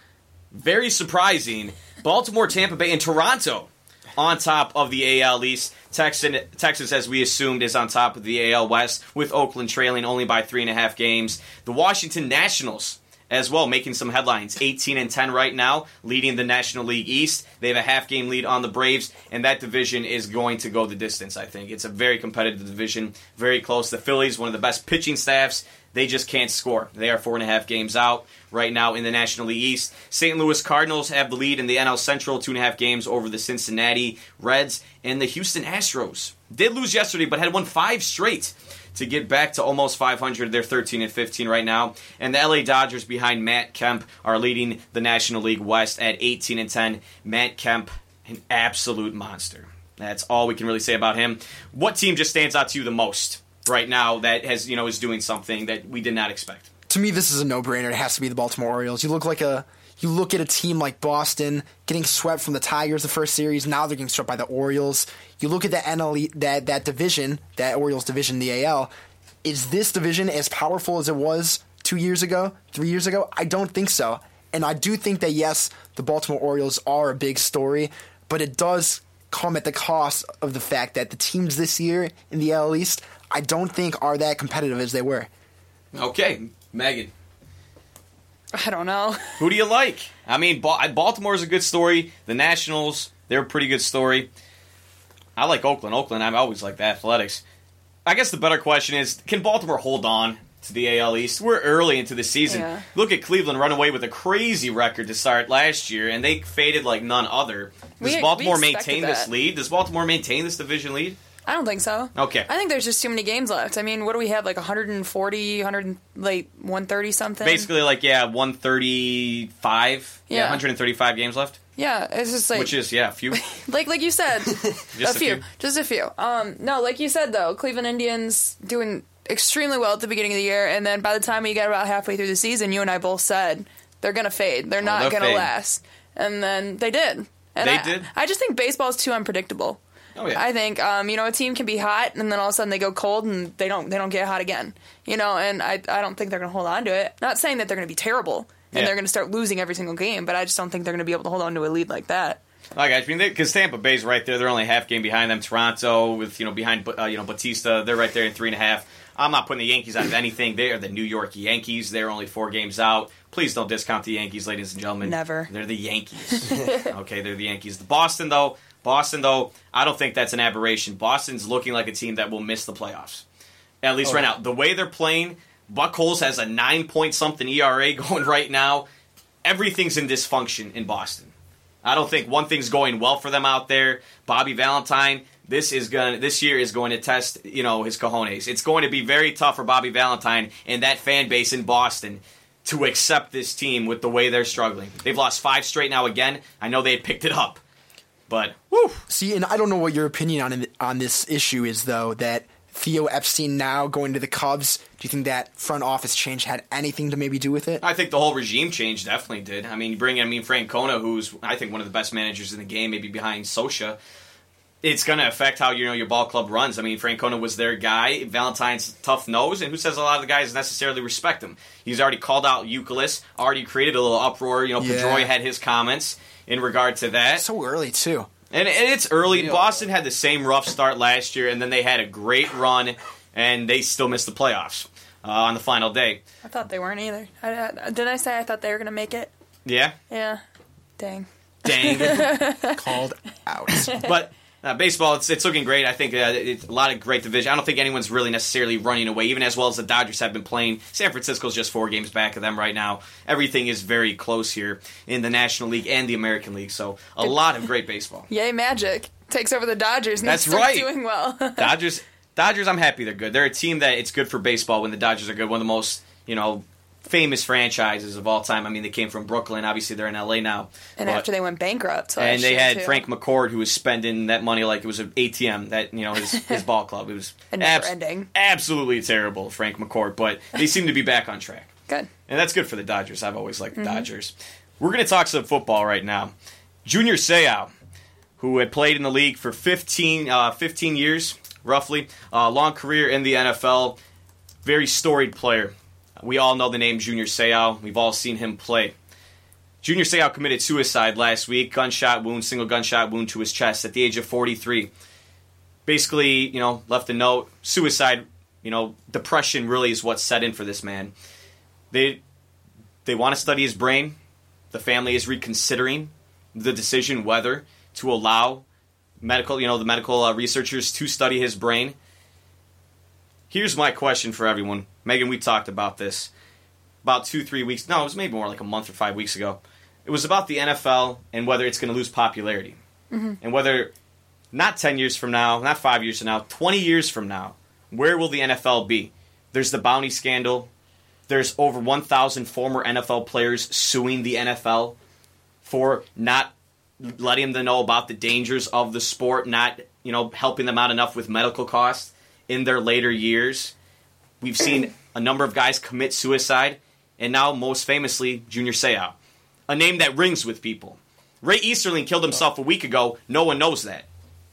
Very surprising. Baltimore, Tampa Bay, and Toronto on top of the AL East. Texan, Texas, as we assumed, is on top of the AL West, with Oakland trailing only by three and a half games. The Washington Nationals as well, making some headlines. 18 and 10 right now, leading the National League East. They have a half game lead on the Braves, and that division is going to go the distance, I think. It's a very competitive division, very close. The Phillies, one of the best pitching staffs, they just can't score. They are four and a half games out right now in the National League East. St. Louis Cardinals have the lead in the NL Central, two and a half games over the Cincinnati Reds, and the Houston Astros did lose yesterday, but had won five straight to get back to almost 500. They're 13 and 15 right now. And the LA Dodgers behind Matt Kemp are leading the National League West at 18 and 10. Matt Kemp, an absolute monster. That's all we can really say about him. What team just stands out to you the most right now that has, you know, is doing something that we did not expect? To me, this is a no-brainer. It has to be the Baltimore Orioles. You look like a you look at a team like Boston getting swept from the Tigers the first series. Now they're getting swept by the Orioles. You look at the NL that that division, that Orioles division, the AL. Is this division as powerful as it was two years ago, three years ago? I don't think so. And I do think that yes, the Baltimore Orioles are a big story, but it does come at the cost of the fact that the teams this year in the AL East, I don't think are that competitive as they were. Okay, Megan. I don't know. Who do you like? I mean, Baltimore's a good story. The Nationals, they're a pretty good story. I like Oakland. Oakland, I always like the Athletics. I guess the better question is can Baltimore hold on to the AL East? We're early into the season. Yeah. Look at Cleveland run away with a crazy record to start last year, and they faded like none other. Does We- Baltimore we expected maintain this lead? Does Baltimore maintain this division lead? I don't think so. Okay. I think there's just too many games left. I mean, what do we have? Like 140, 100, like 130 something. Basically, like, yeah, 135. Yeah, Yeah. 135 games left. Yeah, it's just like which is, yeah, a few. <laughs> like like you said, <laughs> a Just a few, few. just a few. Um, no, like you said though, Cleveland Indians doing extremely well at the beginning of the year, and then by the time we get about halfway through the season, you and I both said they're gonna fade. They're not Oh, they'll gonna fade. last, and then they did. And They I, did? I just think baseball's too unpredictable. Oh, yeah. I think um, you know a team can be hot, and then all of a sudden they go cold, and they don't they don't get hot again. You know, and I I don't think they're gonna hold on to it. Not saying that they're gonna be terrible. And Yeah. they're going to start losing every single game, but I just don't think they're going to be able to hold on to a lead like that. Like I mean, because Tampa Bay's right there. They're only a half game behind them. Toronto, with you know behind uh, you know Bautista, they're right there in three and a half. I'm not putting the Yankees out of anything. They are the New York Yankees. They're only four games out. Please don't discount the Yankees, ladies and gentlemen. Never. They're the Yankees. <laughs> okay, they're the Yankees. The Boston though, Boston though, I don't think that's an aberration. Boston's looking like a team that will miss the playoffs. At least Oh. right now, the way they're playing, Buchholz has a nine point something ERA <laughs> going right now. Everything's in dysfunction in Boston. I don't think one thing's going well for them out there. Bobby Valentine, this is going this year is going to test, you know, his cojones. It's going to be very tough for Bobby Valentine and that fan base in Boston to accept this team with the way they're struggling. They've lost five straight now again. I know they had picked it up. But See, and I don't know what your opinion on on this issue is, though. That Theo Epstein now going to the Cubs. Do you think that front office change had anything to maybe do with it? I think the whole regime change definitely did. I mean, you bring in, I mean, Francona, who's I think one of the best managers in the game, maybe behind Scioscia. It's going to affect how you know your ball club runs. I mean, Francona was their guy. Valentine's tough nose, and who says a lot of the guys necessarily respect him? He's already called out Youkilis, already created a little uproar. You know, Yeah. Pedroia had his comments in regard to that. So early too. And, and it's early. Boston had the same rough start last year, and then they had a great run, and they still missed the playoffs. uh, on the final day. I thought they weren't either. I, I, didn't I say I thought they were going to make it? Yeah, Yeah. Dang. dang. <laughs> Called out. but uh, baseball, it's, it's looking great. I think uh, it's a lot of great division. I don't think anyone's really necessarily running away, even as well as the Dodgers have been playing. San Francisco's just four games back of them right now. Everything is very close here in the National League and the American League. So a lot of great baseball. <laughs> Yay, Magic takes over the Dodgers and That's right. doing well. <laughs> Dodgers, Dodgers. I'm happy they're good. They're a team that it's good for baseball when the Dodgers are good. One of the most you know famous franchises of all time. I mean, they came from Brooklyn. Obviously, they're in LA now. and But- after they went bankrupt. and they had too. Frank McCourt, who was spending that money like it was an ATM. That you know his <laughs> his ball club. It was never ending. absolutely terrible, Frank McCourt. But they seem to be back on track, Good. and that's good for the Dodgers. I've always liked the Mhm. Dodgers. We're going to talk some football right now. Junior Seau, who had played in the league for 15, uh, 15 years, roughly, uh, long career in the NFL, very storied player. We all know the name Junior Seau. We've all seen him play. Junior Seau committed suicide last week, gunshot wound, single gunshot wound to his chest at the age of 43. Basically, you know, left a note. Suicide, you know, depression really is what set in for this man. They they want to study his brain. The family is reconsidering the decision whether to allow medical, you know, the medical uh, researchers to study his brain. Here's my question for everyone. Megan, we talked about this about two, three weeks. No, it was maybe more like a month or five weeks ago. It was about the NFL and whether it's going to lose popularity. Mhm. And whether, not 10 years from now, not five years from now, 20 years from now, where will the NFL be? There's the bounty scandal. There's over 1,000 former NFL players suing the NFL for not letting them know about the dangers of the sport, not you know helping them out enough with medical costs in their later years. We've seen a number of guys commit suicide, and now most famously Junior Seau, a name that rings with people. Ray Easterling killed himself a week ago. No one knows that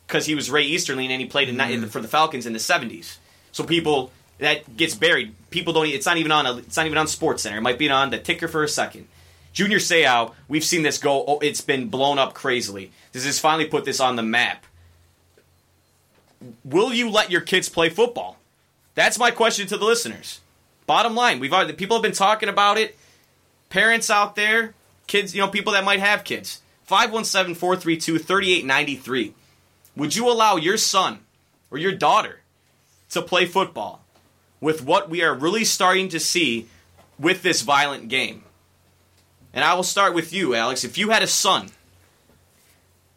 because he was Ray Easterling and he played in, in, mm. for the Falcons in the '70s. So people that gets buried. People don't. It's not even on. A, it's not even on Sports Center. It might be on the ticker for a second. Junior Seau, we've seen this go. Oh, it's been blown up crazily. This has finally put this on the map. Will you let your kids play football? That's my question to the listeners. Bottom line, we've already, people have been talking about it. Parents out there, kids, you know, people that might have kids. 517-432-3893. Would you allow your son or your daughter to play football with what we are really starting to see with this violent game? And I will start with you, Alex. If you had a son,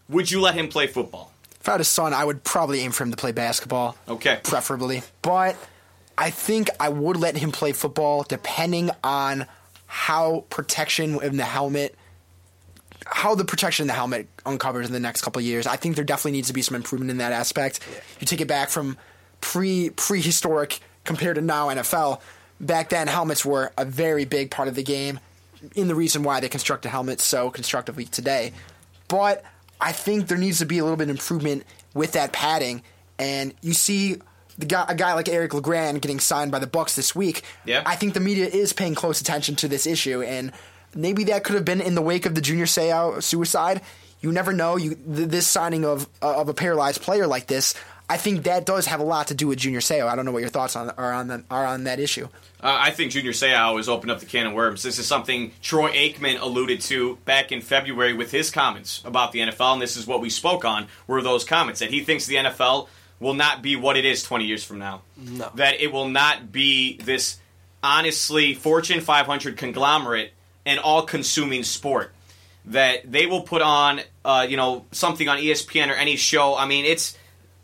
would you let him play football? If I had a son, I would probably aim for him to play basketball. Okay. Preferably. But I think I would let him play football depending on how protection in the helmet how the protection in the helmet uncovers in the next couple of years. I think there definitely needs to be some improvement in that aspect. You take it back from pre prehistoric compared to now NFL. Back then, helmets were a very big part of the game. In the reason why they constructed helmets so constructively today, but I think there needs to be a little bit of improvement with that padding. And you see the guy, a guy like Eric Legrand getting signed by the Bucs this week. Yeah. I think the media is paying close attention to this issue, and maybe that could have been in the wake of the Junior Seau suicide. You never know. You th- this signing of uh, of a paralyzed player like this. I think that does have a lot to do with Junior Seau. I don't know what your thoughts on are on the, are on that issue. Uh, I think Junior Seau has opened up the can of worms. This is something Troy Aikman alluded to back in February with his comments about the NFL, and this is what we spoke on were those comments that he thinks the NFL will not be what it is 20 years from now. No. That it will not be this honestly Fortune 500 conglomerate and all-consuming sport. That they will put on, uh, you know, something on ESPN or any show. I mean, it's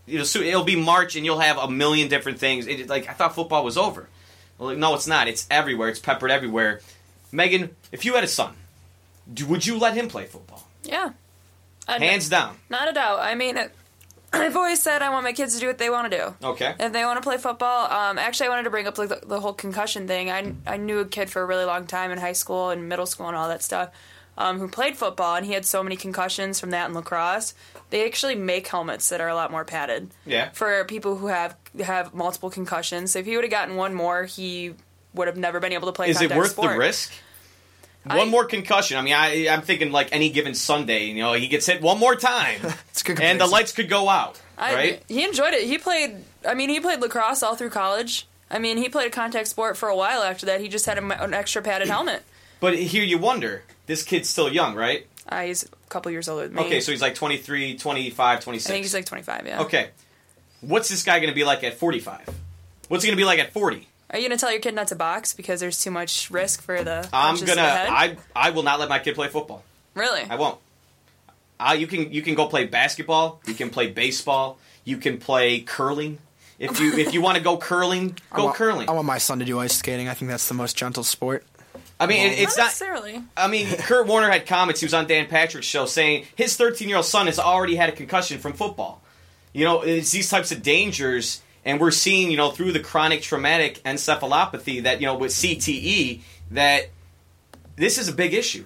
you know, it'll be March and you'll have a million different things. It, like I thought football was over. Well, no, it's not. It's everywhere. It's peppered everywhere. Megan, if you had a son, do, would you let him play football? Yeah. I'd- Hands down. Not a doubt. I mean, it, I've always said I want my kids to do what they want to do. Okay. If they want to play football, um, actually, I wanted to bring up like the, the whole concussion thing. I I knew a kid for a really long time in high school and middle school and all that stuff, um, who played football and he had so many concussions from that and lacrosse. They actually make helmets that are a lot more padded. Yeah. For people who have have multiple concussions, so if he would have gotten one more, he would have never been able to play. Is it worth sport. the risk? One more concussion. I mean, I, I'm thinking like any given Sunday. You know, he gets hit one more time, <laughs> and the lights could go out. I, right? He enjoyed it. He played. I mean, he played lacrosse all through college. I mean, he played a contact sport for a while after that. He just had a, an extra padded helmet. <clears throat> But here you wonder, this kid's still young, right? Uh, he's a couple years older than me. Okay, so he's like 23, 25, 26. I think he's like 25, yeah. Okay. What's this guy going to be like at 45? What's he going to be like at 40? Are you going to tell your kid not to box because there's too much risk for the I'm punches to gonna. the head? I I will not let my kid play football. Really? I won't. Uh, you can you can go play basketball. You can play baseball. You can play curling. If you if you want to go curling, <laughs> I go want, curling. I want my son to do ice skating. I think that's the most gentle sport. I mean, it, it's not not. necessarily. I mean, Kurt Warner had comments. He was on Dan Patrick's show saying his 13 year old son has already had a concussion from football. You know, it's these types of dangers, and we're seeing, you know, through the chronic traumatic encephalopathy that, you know, with CTE, that this is a big issue.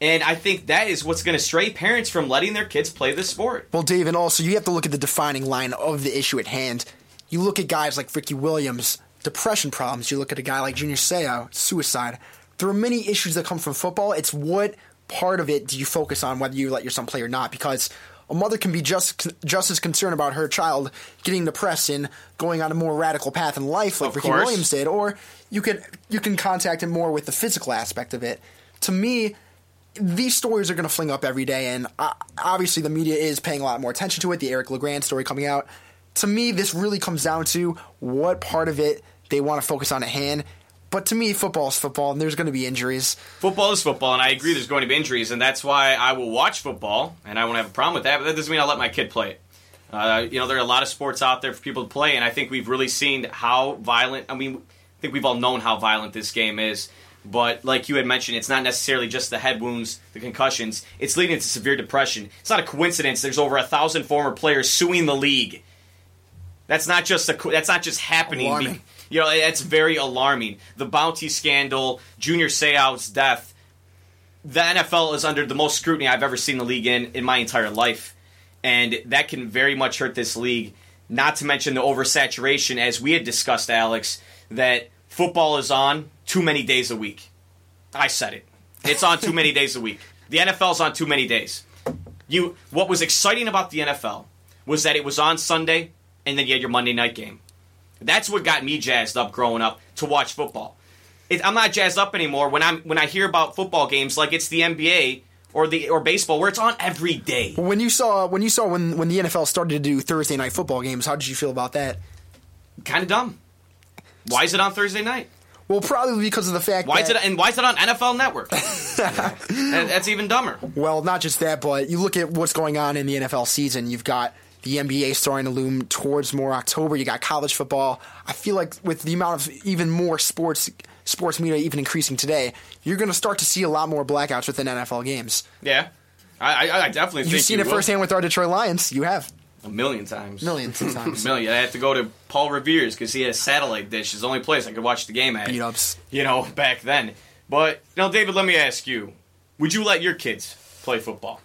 And I think that is what's going to stray parents from letting their kids play this sport. Well, Dave, and also you have to look at the defining line of the issue at hand. You look at guys like Ricky Williams, depression problems. You look at a guy like Junior Seau, suicide. There are many issues that come from football. It's what part of it do you focus on, whether you let your son play or not? Because a mother can be just just as concerned about her child getting depressed and going on a more radical path in life, like Of Ricky course. Williams did, or you can you can contact him more with the physical aspect of it. To me, these stories are going to fling up every day, and uh, obviously the media is paying a lot more attention to it. The Eric Legrand story coming out. To me, this really comes down to what part of it they want to focus on at hand. But to me, football is football, and there's going to be injuries. Football is football, and I agree there's going to be injuries, and that's why I will watch football, and I won't have a problem with that, but that doesn't mean I'll let my kid play it. Uh, you know, there are a lot of sports out there for people to play, and I think we've really seen how violent, I mean, I think we've all known how violent this game is, but like you had mentioned, it's not necessarily just the head wounds, the concussions, it's leading to severe depression. It's not a coincidence there's over a thousand former players suing the league. That's not just a, that's not just happening. Be- you know, it's very alarming. The bounty scandal, Junior Seau's death. The NFL is under the most scrutiny I've ever seen the league in in my entire life, and that can very much hurt this league. Not to mention the oversaturation, as we had discussed, Alex, that football is on too many days a week. I said it. It's on too many days a week. The NFL's on too many days. You, what was exciting about the NFL was that it was on Sunday, and then you had your Monday night game. That's what got me jazzed up growing up to watch football. It, I'm not jazzed up anymore when I'm when I hear about football games like it's the NBA or the or baseball where it's on every day. When you saw when you saw when when the NFL started to do Thursday night football games, how did you feel about that? Kind of dumb. Why is it on Thursday night? Well, probably because of the fact Why that is it and why is it on NFL Network? <laughs> That- that's even dumber. Well, not just that, but you look at what's going on in the NFL season. You've got the NBA starting to loom towards more October. You got college football. I feel like with the amount of even more sports sports media even increasing today, you're going to start to see a lot more blackouts within NFL games. Yeah, I, I, I definitely think You've seen you it will. firsthand with our Detroit Lions. You have a million times. millions of times. <laughs> A million. I had to go to Paul Revere's because he had a satellite dish. It's the only place I could watch the game at. Beat ups. You know, <laughs> back then. But you know, David, let me ask you: Would you let your kids play football?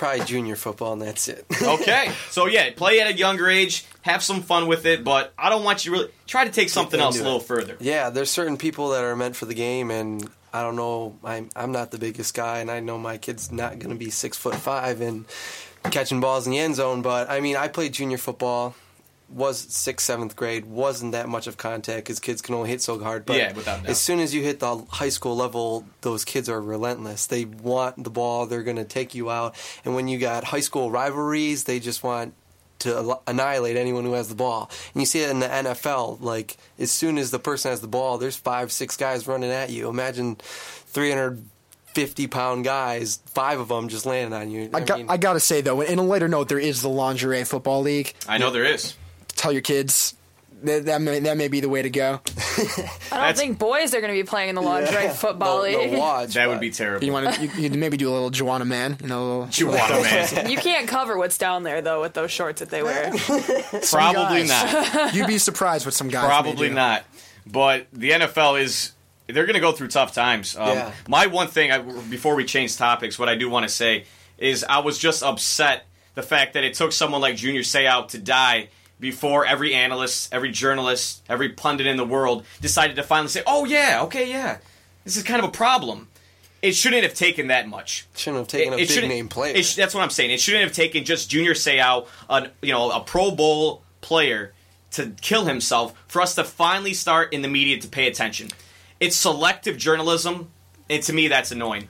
Probably junior football, and that's it. <laughs> Okay, so yeah, play at a younger age, have some fun with it, but I don't want you to really try to take something else a little it. further. Yeah, there's certain people that are meant for the game, and I don't know. I'm I'm not the biggest guy, and I know my kid's not going to be six foot five and catching balls in the end zone. But I mean, I played junior football. Was sixth, seventh grade. Wasn't that much of contact because kids can only hit so hard. But Yeah, without doubt. as soon as you hit the high school level, those kids are relentless. They want the ball. They're going to take you out. And when you got high school rivalries, they just want to annihilate anyone who has the ball. And you see it in the NFL. Like as soon as the person has the ball, there's five, six guys running at you. Imagine 350 pound guys, five of them just landing on you. I, got, mean, I got to say though, in a later note, there is the lingerie football league. I know there is. Tell your kids that that may, that may be the way to go. <laughs> I don't think boys are going to be playing in the lingerie <laughs> football no, league. no watch. That but- would be terrible. You want to you, <laughs> you maybe do a little Joanna man, you know, a little, Chihuahua man. You can't cover what's down there though with those shorts that they wear. Probably guys. not. You'd be surprised what some guys. may Probably do. not. But the NFL is they're going to go through tough times. Um, Yeah. My one thing I, before we change topics, what I do want to say is I was just upset the fact that it took someone like Junior Seau to die before every analyst, every journalist, every pundit in the world decided to finally say, "Oh yeah, okay, yeah, this is kind of a problem." It shouldn't have taken that much. Shouldn't have taken a big shouldn't- name player. it that's what I'm saying. It shouldn't have taken just Junior Seau, an, you know, a Pro Bowl player, to kill himself for us to finally start in the media to pay attention. It's selective journalism, and to me, that's annoying.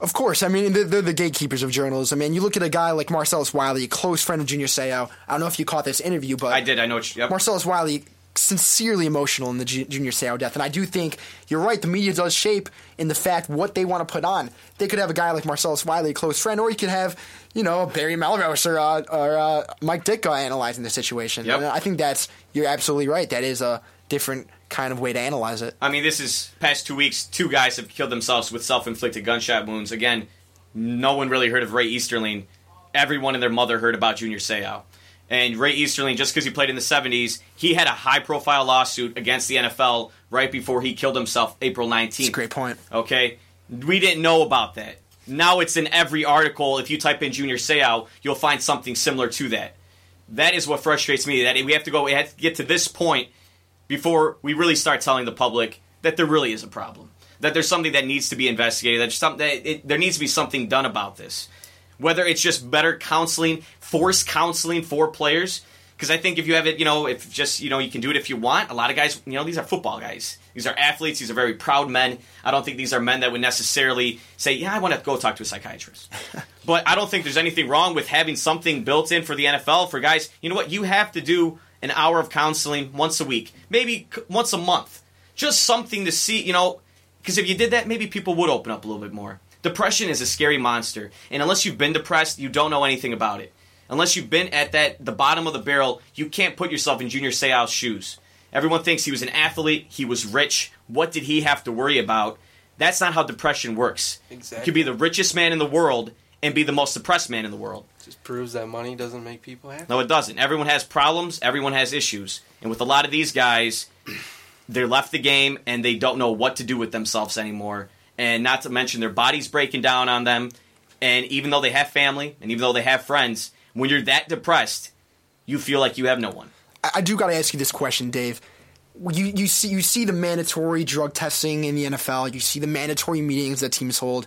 Of course, I mean they're, they're the gatekeepers of journalism. And you look at a guy like Marcellus Wiley, a close friend of Junior Seau. I don't know if you caught this interview, but I did. I know. What you, yep. Marcellus Wiley sincerely emotional in the Ju- Junior Seau death, and I do think you're right. The media does shape in the fact what they want to put on. They could have a guy like Marcellus Wiley, a close friend, or you could have you know Barry Melrose or uh, or uh, Mike Ditka analyzing the situation. Yep. I think that's you're absolutely right. That is a different kind of way to analyze it. I mean, this is past two weeks. Two guys have killed themselves with self-inflicted gunshot wounds. Again, no one really heard of Ray Easterling. Everyone and their mother heard about Junior Seau. And Ray Easterling, just because he played in the 70s, he had a high-profile lawsuit against the NFL right before he killed himself, April 19th. That's a great point. Okay, we didn't know about that. Now it's in every article. If you type in Junior Seau, you'll find something similar to that. That is what frustrates me. That we have to go. We have to get to this point before we really start telling the public that there really is a problem, that there's something that needs to be investigated, that, some, that it, there needs to be something done about this. Whether it's just better counseling, forced counseling for players, because I think if you have it, you know, if just you know you can do it if you want. A lot of guys, you know, these are football guys. These are athletes. These are very proud men. I don't think these are men that would necessarily say, "Yeah, I want to go talk to a psychiatrist." <laughs> but I don't think there's anything wrong with having something built in for the NFL for guys. You know what? You have to do an hour of counseling once a week, maybe once a month. Just something to see, you know, because if you did that, maybe people would open up a little bit more. Depression is a scary monster, and unless you've been depressed, you don't know anything about it. Unless you've been at that the bottom of the barrel, you can't put yourself in Junior Seau's shoes. Everyone thinks he was an athlete, he was rich. What did he have to worry about? That's not how depression works. Exactly. You could be the richest man in the world and be the most depressed man in the world. Just proves that money doesn't make people happy. No, it doesn't. Everyone has problems. Everyone has issues. And with a lot of these guys, they're left the game and they don't know what to do with themselves anymore. And not to mention their body's breaking down on them. And even though they have family and even though they have friends, when you're that depressed, you feel like you have no one. I, I do got to ask you this question, Dave. You you see you see the mandatory drug testing in the NFL. You see the mandatory meetings that teams hold.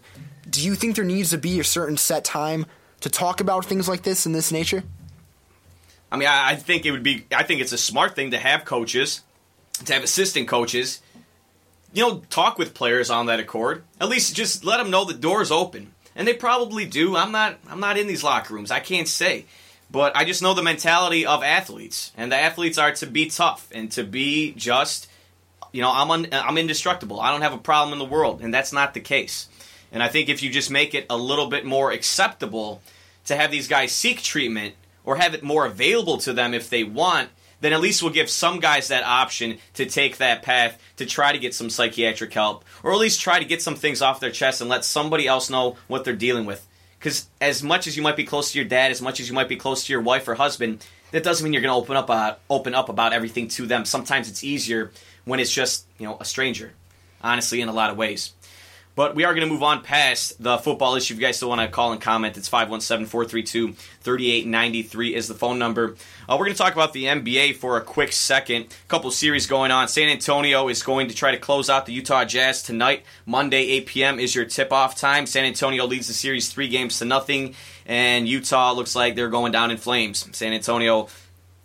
Do you think there needs to be a certain set time to talk about things like this in this nature? I mean, I, I think it would be. I think it's a smart thing to have coaches, to have assistant coaches. You know, talk with players on that accord. At least just let them know the door's open, and they probably do. I'm not. I'm not in these locker rooms. I can't say, but I just know the mentality of athletes, and the athletes are to be tough and to be just. You know, I'm un, I'm indestructible. I don't have a problem in the world, and that's not the case. And I think if you just make it a little bit more acceptable to have these guys seek treatment or have it more available to them if they want, then at least we'll give some guys that option to take that path to try to get some psychiatric help or at least try to get some things off their chest and let somebody else know what they're dealing with. Because as much as you might be close to your dad, as much as you might be close to your wife or husband, that doesn't mean you're going to open up about, open up about everything to them. Sometimes it's easier when it's just you know a stranger. Honestly, in a lot of ways. But we are going to move on past the football issue. If you guys still want to call and comment, it's 517 432 3893 is the phone number. Uh, we're going to talk about the NBA for a quick second. A couple series going on. San Antonio is going to try to close out the Utah Jazz tonight. Monday, 8 p.m. is your tip off time. San Antonio leads the series three games to nothing, and Utah looks like they're going down in flames. San Antonio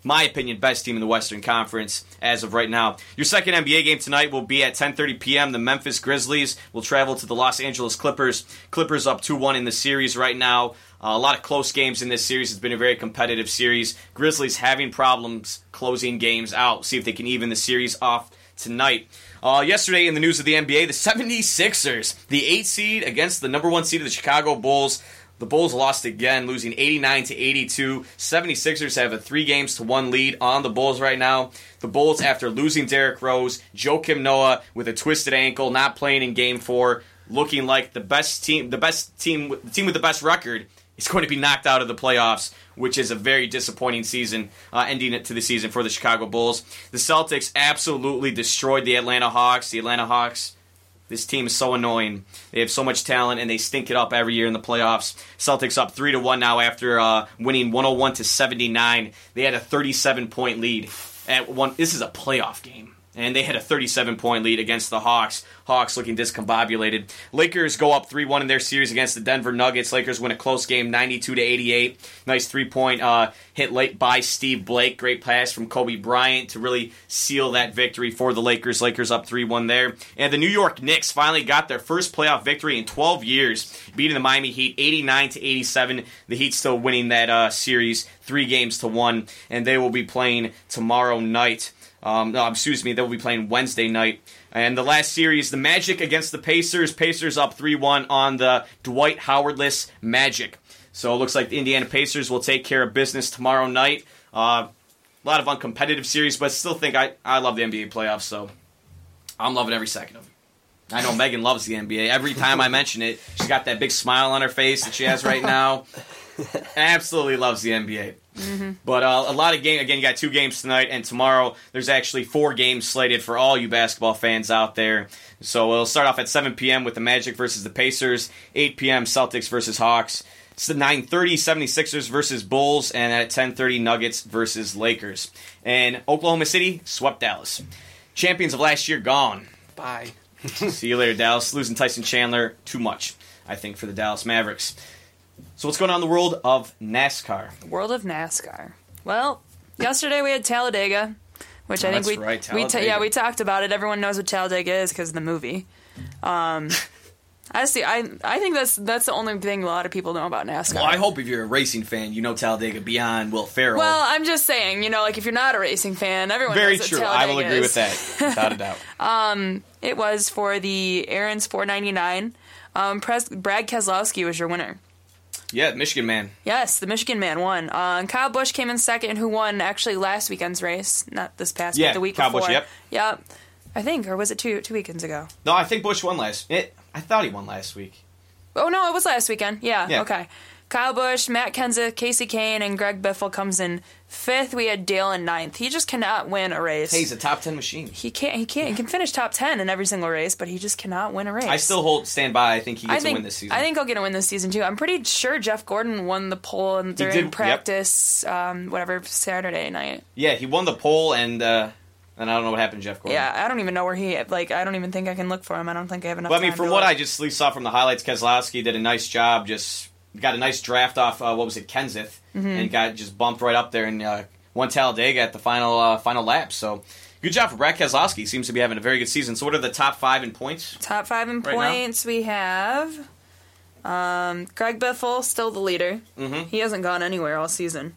my opinion, best team in the Western Conference as of right now. Your second NBA game tonight will be at 10:30 p.m. The Memphis Grizzlies will travel to the Los Angeles Clippers. Clippers up 2-1 in the series right now. Uh, a lot of close games in this series. It's been a very competitive series. Grizzlies having problems closing games out. See if they can even the series off tonight. Uh, yesterday in the news of the NBA, the 76ers, the 8 seed against the number 1 seed of the Chicago Bulls. The Bulls lost again, losing 89 to 82. 76ers have a three games to one lead on the Bulls right now. The Bulls, after losing Derrick Rose, Joakim Noah with a twisted ankle, not playing in Game Four, looking like the best team, the best team, the team with the best record is going to be knocked out of the playoffs, which is a very disappointing season, uh, ending it to the season for the Chicago Bulls. The Celtics absolutely destroyed the Atlanta Hawks. The Atlanta Hawks this team is so annoying. They have so much talent, and they stink it up every year in the playoffs. Celtics up three to one now after uh, winning 101 to 79. They had a 37 point lead at one. This is a playoff game, and they had a 37 point lead against the Hawks. Hawks looking discombobulated. Lakers go up 3 1 in their series against the Denver Nuggets. Lakers win a close game 92 to 88. Nice three point uh, hit late by Steve Blake. Great pass from Kobe Bryant to really seal that victory for the Lakers. Lakers up 3 1 there. And the New York Knicks finally got their first playoff victory in 12 years, beating the Miami Heat 89 to 87. The Heat still winning that uh, series three games to one, and they will be playing tomorrow night. Um, no, excuse me, they will be playing Wednesday night. And the last series, the Magic against the Pacers. Pacers up 3 1 on the Dwight Howardless Magic. So it looks like the Indiana Pacers will take care of business tomorrow night. Uh, a lot of uncompetitive series, but still think I, I love the NBA playoffs, so I'm loving every second of it. I know Megan loves the NBA. Every time I mention it, she's got that big smile on her face that she has right now. <laughs> Absolutely loves the NBA. Mm-hmm. But uh, a lot of game. Again, you got two games tonight, and tomorrow there's actually four games slated for all you basketball fans out there. So it'll start off at 7 p.m. with the Magic versus the Pacers, 8 p.m. Celtics versus Hawks. It's the 9:30 76ers versus Bulls, and at 10:30 Nuggets versus Lakers. And Oklahoma City swept Dallas. Champions of last year gone. Bye. <laughs> See you later, Dallas. Losing Tyson Chandler too much, I think, for the Dallas Mavericks. So what's going on in the world of NASCAR? The World of NASCAR. Well, yesterday we had Talladega, which I Oh, think that's we right, we ta- Talladega. yeah we talked about it. Everyone knows what Talladega is because of the movie. Um, <laughs> I see. I I think that's that's the only thing a lot of people know about NASCAR. Well, I hope if you're a racing fan, you know Talladega beyond Will Ferrell. Well, I'm just saying, you know, like if you're not a racing fan, everyone Very knows what true. I will Talladega agree is. with that, without a <laughs> doubt. Um, it was for the Aaron's 499. Um, Pres- Brad Keselowski was your winner. Yeah, Michigan man. Yes, the Michigan man won. Uh, and Kyle Busch came in second, who won actually last weekend's race, not this past, Yeah, but the week Kyle Busch, before. yep. Yep. I think, or was it two two weekends ago? No, I think Busch won last. It, I thought he won last week. Oh no, it was last weekend. Yeah. Yeah. Okay. Kyle Busch, Matt Kenseth, Kasey Kahne, and Greg Biffle comes in fifth. We had Dale in ninth. He just cannot win a race. Hey, he's a top ten machine. he can't. He can't. He can finish top ten in every single race, but he just cannot win a race. I still hold stand by. I think he I gets think, a win this season. I think he'll get a win this season too. I'm pretty sure Jeff Gordon won the pole and did, during yep. practice, um, whatever Saturday night. yeah, he won the pole, and uh, and I don't know what happened to Jeff Gordon. Yeah, I don't even know where he like. I don't even think I can look for him. I don't think I have enough. But I mean, from what look. I just saw from the highlights, Keselowski did a nice job. Just got a nice draft off. Uh, what was it, Kenseth, Mhm. and got just bumped right up there and uh, won Talladega at the final uh, final lap. So good job for Brad Keselowski. Seems to be having a very good season. So what are the top five in points? top five in Right now? points, we have um, Greg Biffle still the leader. Mm-hmm. He hasn't gone anywhere all season.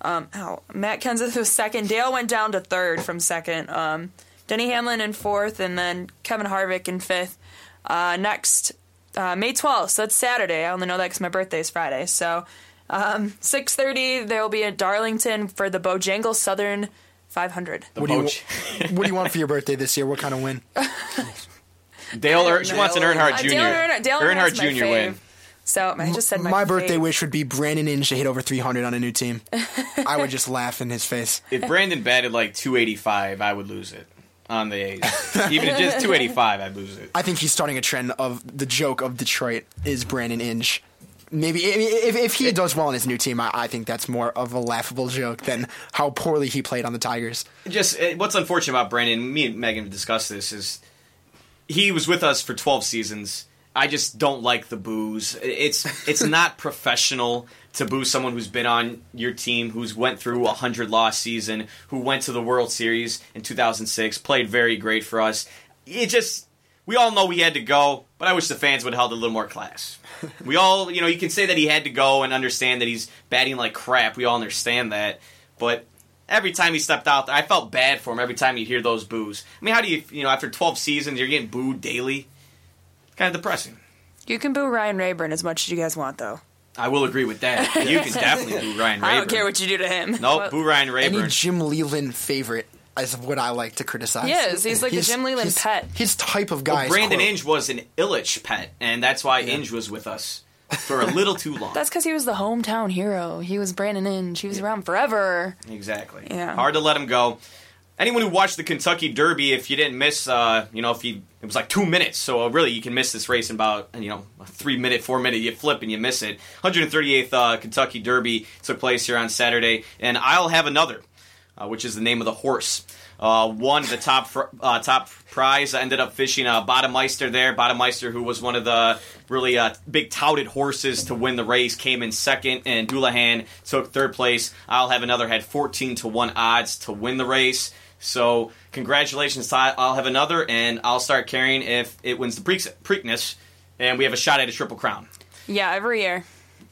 Um, ow. Matt Kenseth was second. Dale went down to third from second. Um, Denny Hamlin in fourth, and then Kevin Harvick in fifth. Uh, next, uh, May 12th, so that's Saturday. I only know that because my birthday is Friday. So, um, 6.30, there will be at Darlington for the Bojangles Southern 500. What do, you, what do you want for your birthday this year? What kind of win? <laughs> Dale, er- she wants an Earnhardt Uh, Jr. Dale Earnhardt, Dale Earnhardt Jr. fave. win. So I just said my, My birthday fave. wish would be Brandon Inge to hit over 300 on a new team. <laughs> I would just laugh in his face. If Brandon batted like 285, I would lose it on the A's. Even if just 285, I'd lose it. I think he's starting a trend of the joke of Detroit is Brandon Inge. Maybe if, if he does well on his new team, I, I think that's more of a laughable joke than how poorly he played on the Tigers. Just uh, what's unfortunate about Brandon, me and Megan discussed this, is he was with us for 12 seasons. I just don't like the booze. It's it's <laughs> not professional to boo someone who's been on your team, who's went through a hundred loss season, who went to the World Series in 2006, played very great for us. It just we all know he had to go, but I wish the fans would have held a little more class. We all, you know, you can say that he had to go and understand that he's batting like crap. We all understand that, but every time he stepped out there, I felt bad for him every time you hear those boos. I mean, how do you, you know, after 12 seasons, you're getting booed daily? Kind of depressing. You can boo Ryan Raburn as much as you guys want, though. I will agree with that. <laughs> You can definitely boo Ryan Raburn. I don't care what you do to him. Nope, boo Ryan Raburn. Any Jim Leyland favorite is what I like to criticize. He is. He's like the Jim Leyland his- pet. His type of guy. is Brandon quote- Inge was an Illich pet, and that's why Inge was with us for a little too long. <laughs> That's because he was the hometown hero. He was Brandon Inge. He was around forever. Exactly. Yeah. Hard to let him go. Anyone who watched the Kentucky Derby, if you didn't miss, uh, you know, if you it was like two minutes, so uh, really you can miss this race in about you know a three minute, four minute. You flip and you miss it. 138th uh, Kentucky Derby took place here on Saturday, and I'll have another. uh, which is the name of the horse. Uh, won the top fr- top prize. I ended up fishing uh, Bodemeister there. Bodemeister, who was one of the really uh, big touted horses to win the race, came in second, and Dullahan took third place. I'll have another had 14 to one odds to win the race. So congratulations, to I'll have another, and I'll start carrying if it wins the Pre- Preakness, and we have a shot at a triple crown. Yeah, every year.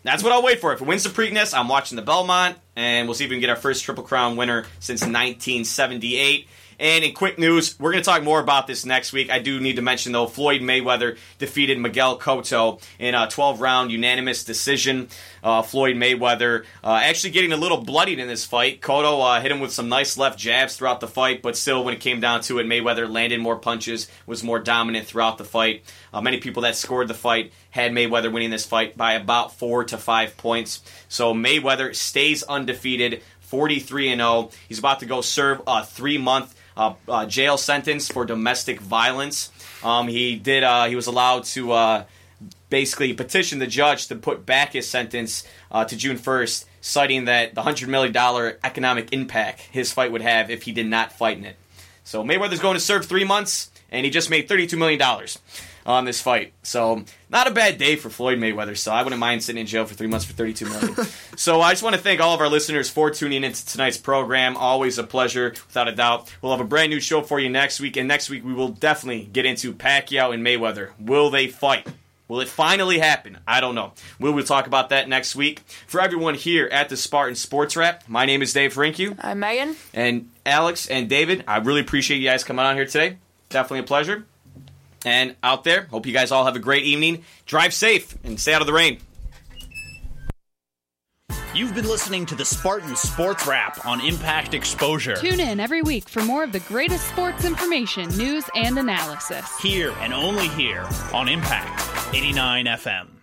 That's what I'll wait for. If it wins the Preakness, I'm watching the Belmont, and we'll see if we can get our first Triple Crown winner since 1978. And in quick news, we're going to talk more about this next week. I do need to mention, though, Floyd Mayweather defeated Miguel Cotto in a 12 round unanimous decision. Uh, Floyd Mayweather uh, actually getting a little bloodied in this fight. Cotto uh, hit him with some nice left jabs throughout the fight, but still, when it came down to it, Mayweather landed more punches, was more dominant throughout the fight. Uh, many people that scored the fight had Mayweather winning this fight by about four to five points. So Mayweather stays undefeated. 43 and 0. He's about to go serve a three month jail sentence for domestic violence. Um, he did. Uh, he was allowed to uh, basically petition the judge to put back his sentence uh, to June first, citing that the hundred million dollar economic impact his fight would have if he did not fight in it. So Mayweather's going to serve three months, and he just made thirty two million dollars on this fight. So not a bad day for Floyd Mayweather. So I wouldn't mind sitting in jail for three months for thirty-two million. <laughs> so I just want to thank all of our listeners for tuning into tonight's program. Always a pleasure, without a doubt. We'll have a brand new show for you next week, and next week we will definitely get into Pacquiao and Mayweather. Will they fight? Will it finally happen? I don't know. We will talk about that next week. For everyone here at the Spartan Sports Wrap, my name is Dave Rincu. I'm Megan. And Alex and David, I really appreciate you guys coming on here today. Definitely a pleasure. And out there, hope you guys all have a great evening. Drive safe and stay out of the rain. You've been listening to the Spartan Sports Wrap on Impact Exposure. Tune in every week for more of the greatest sports information, news, and analysis. Here and only here on Impact 89 FM.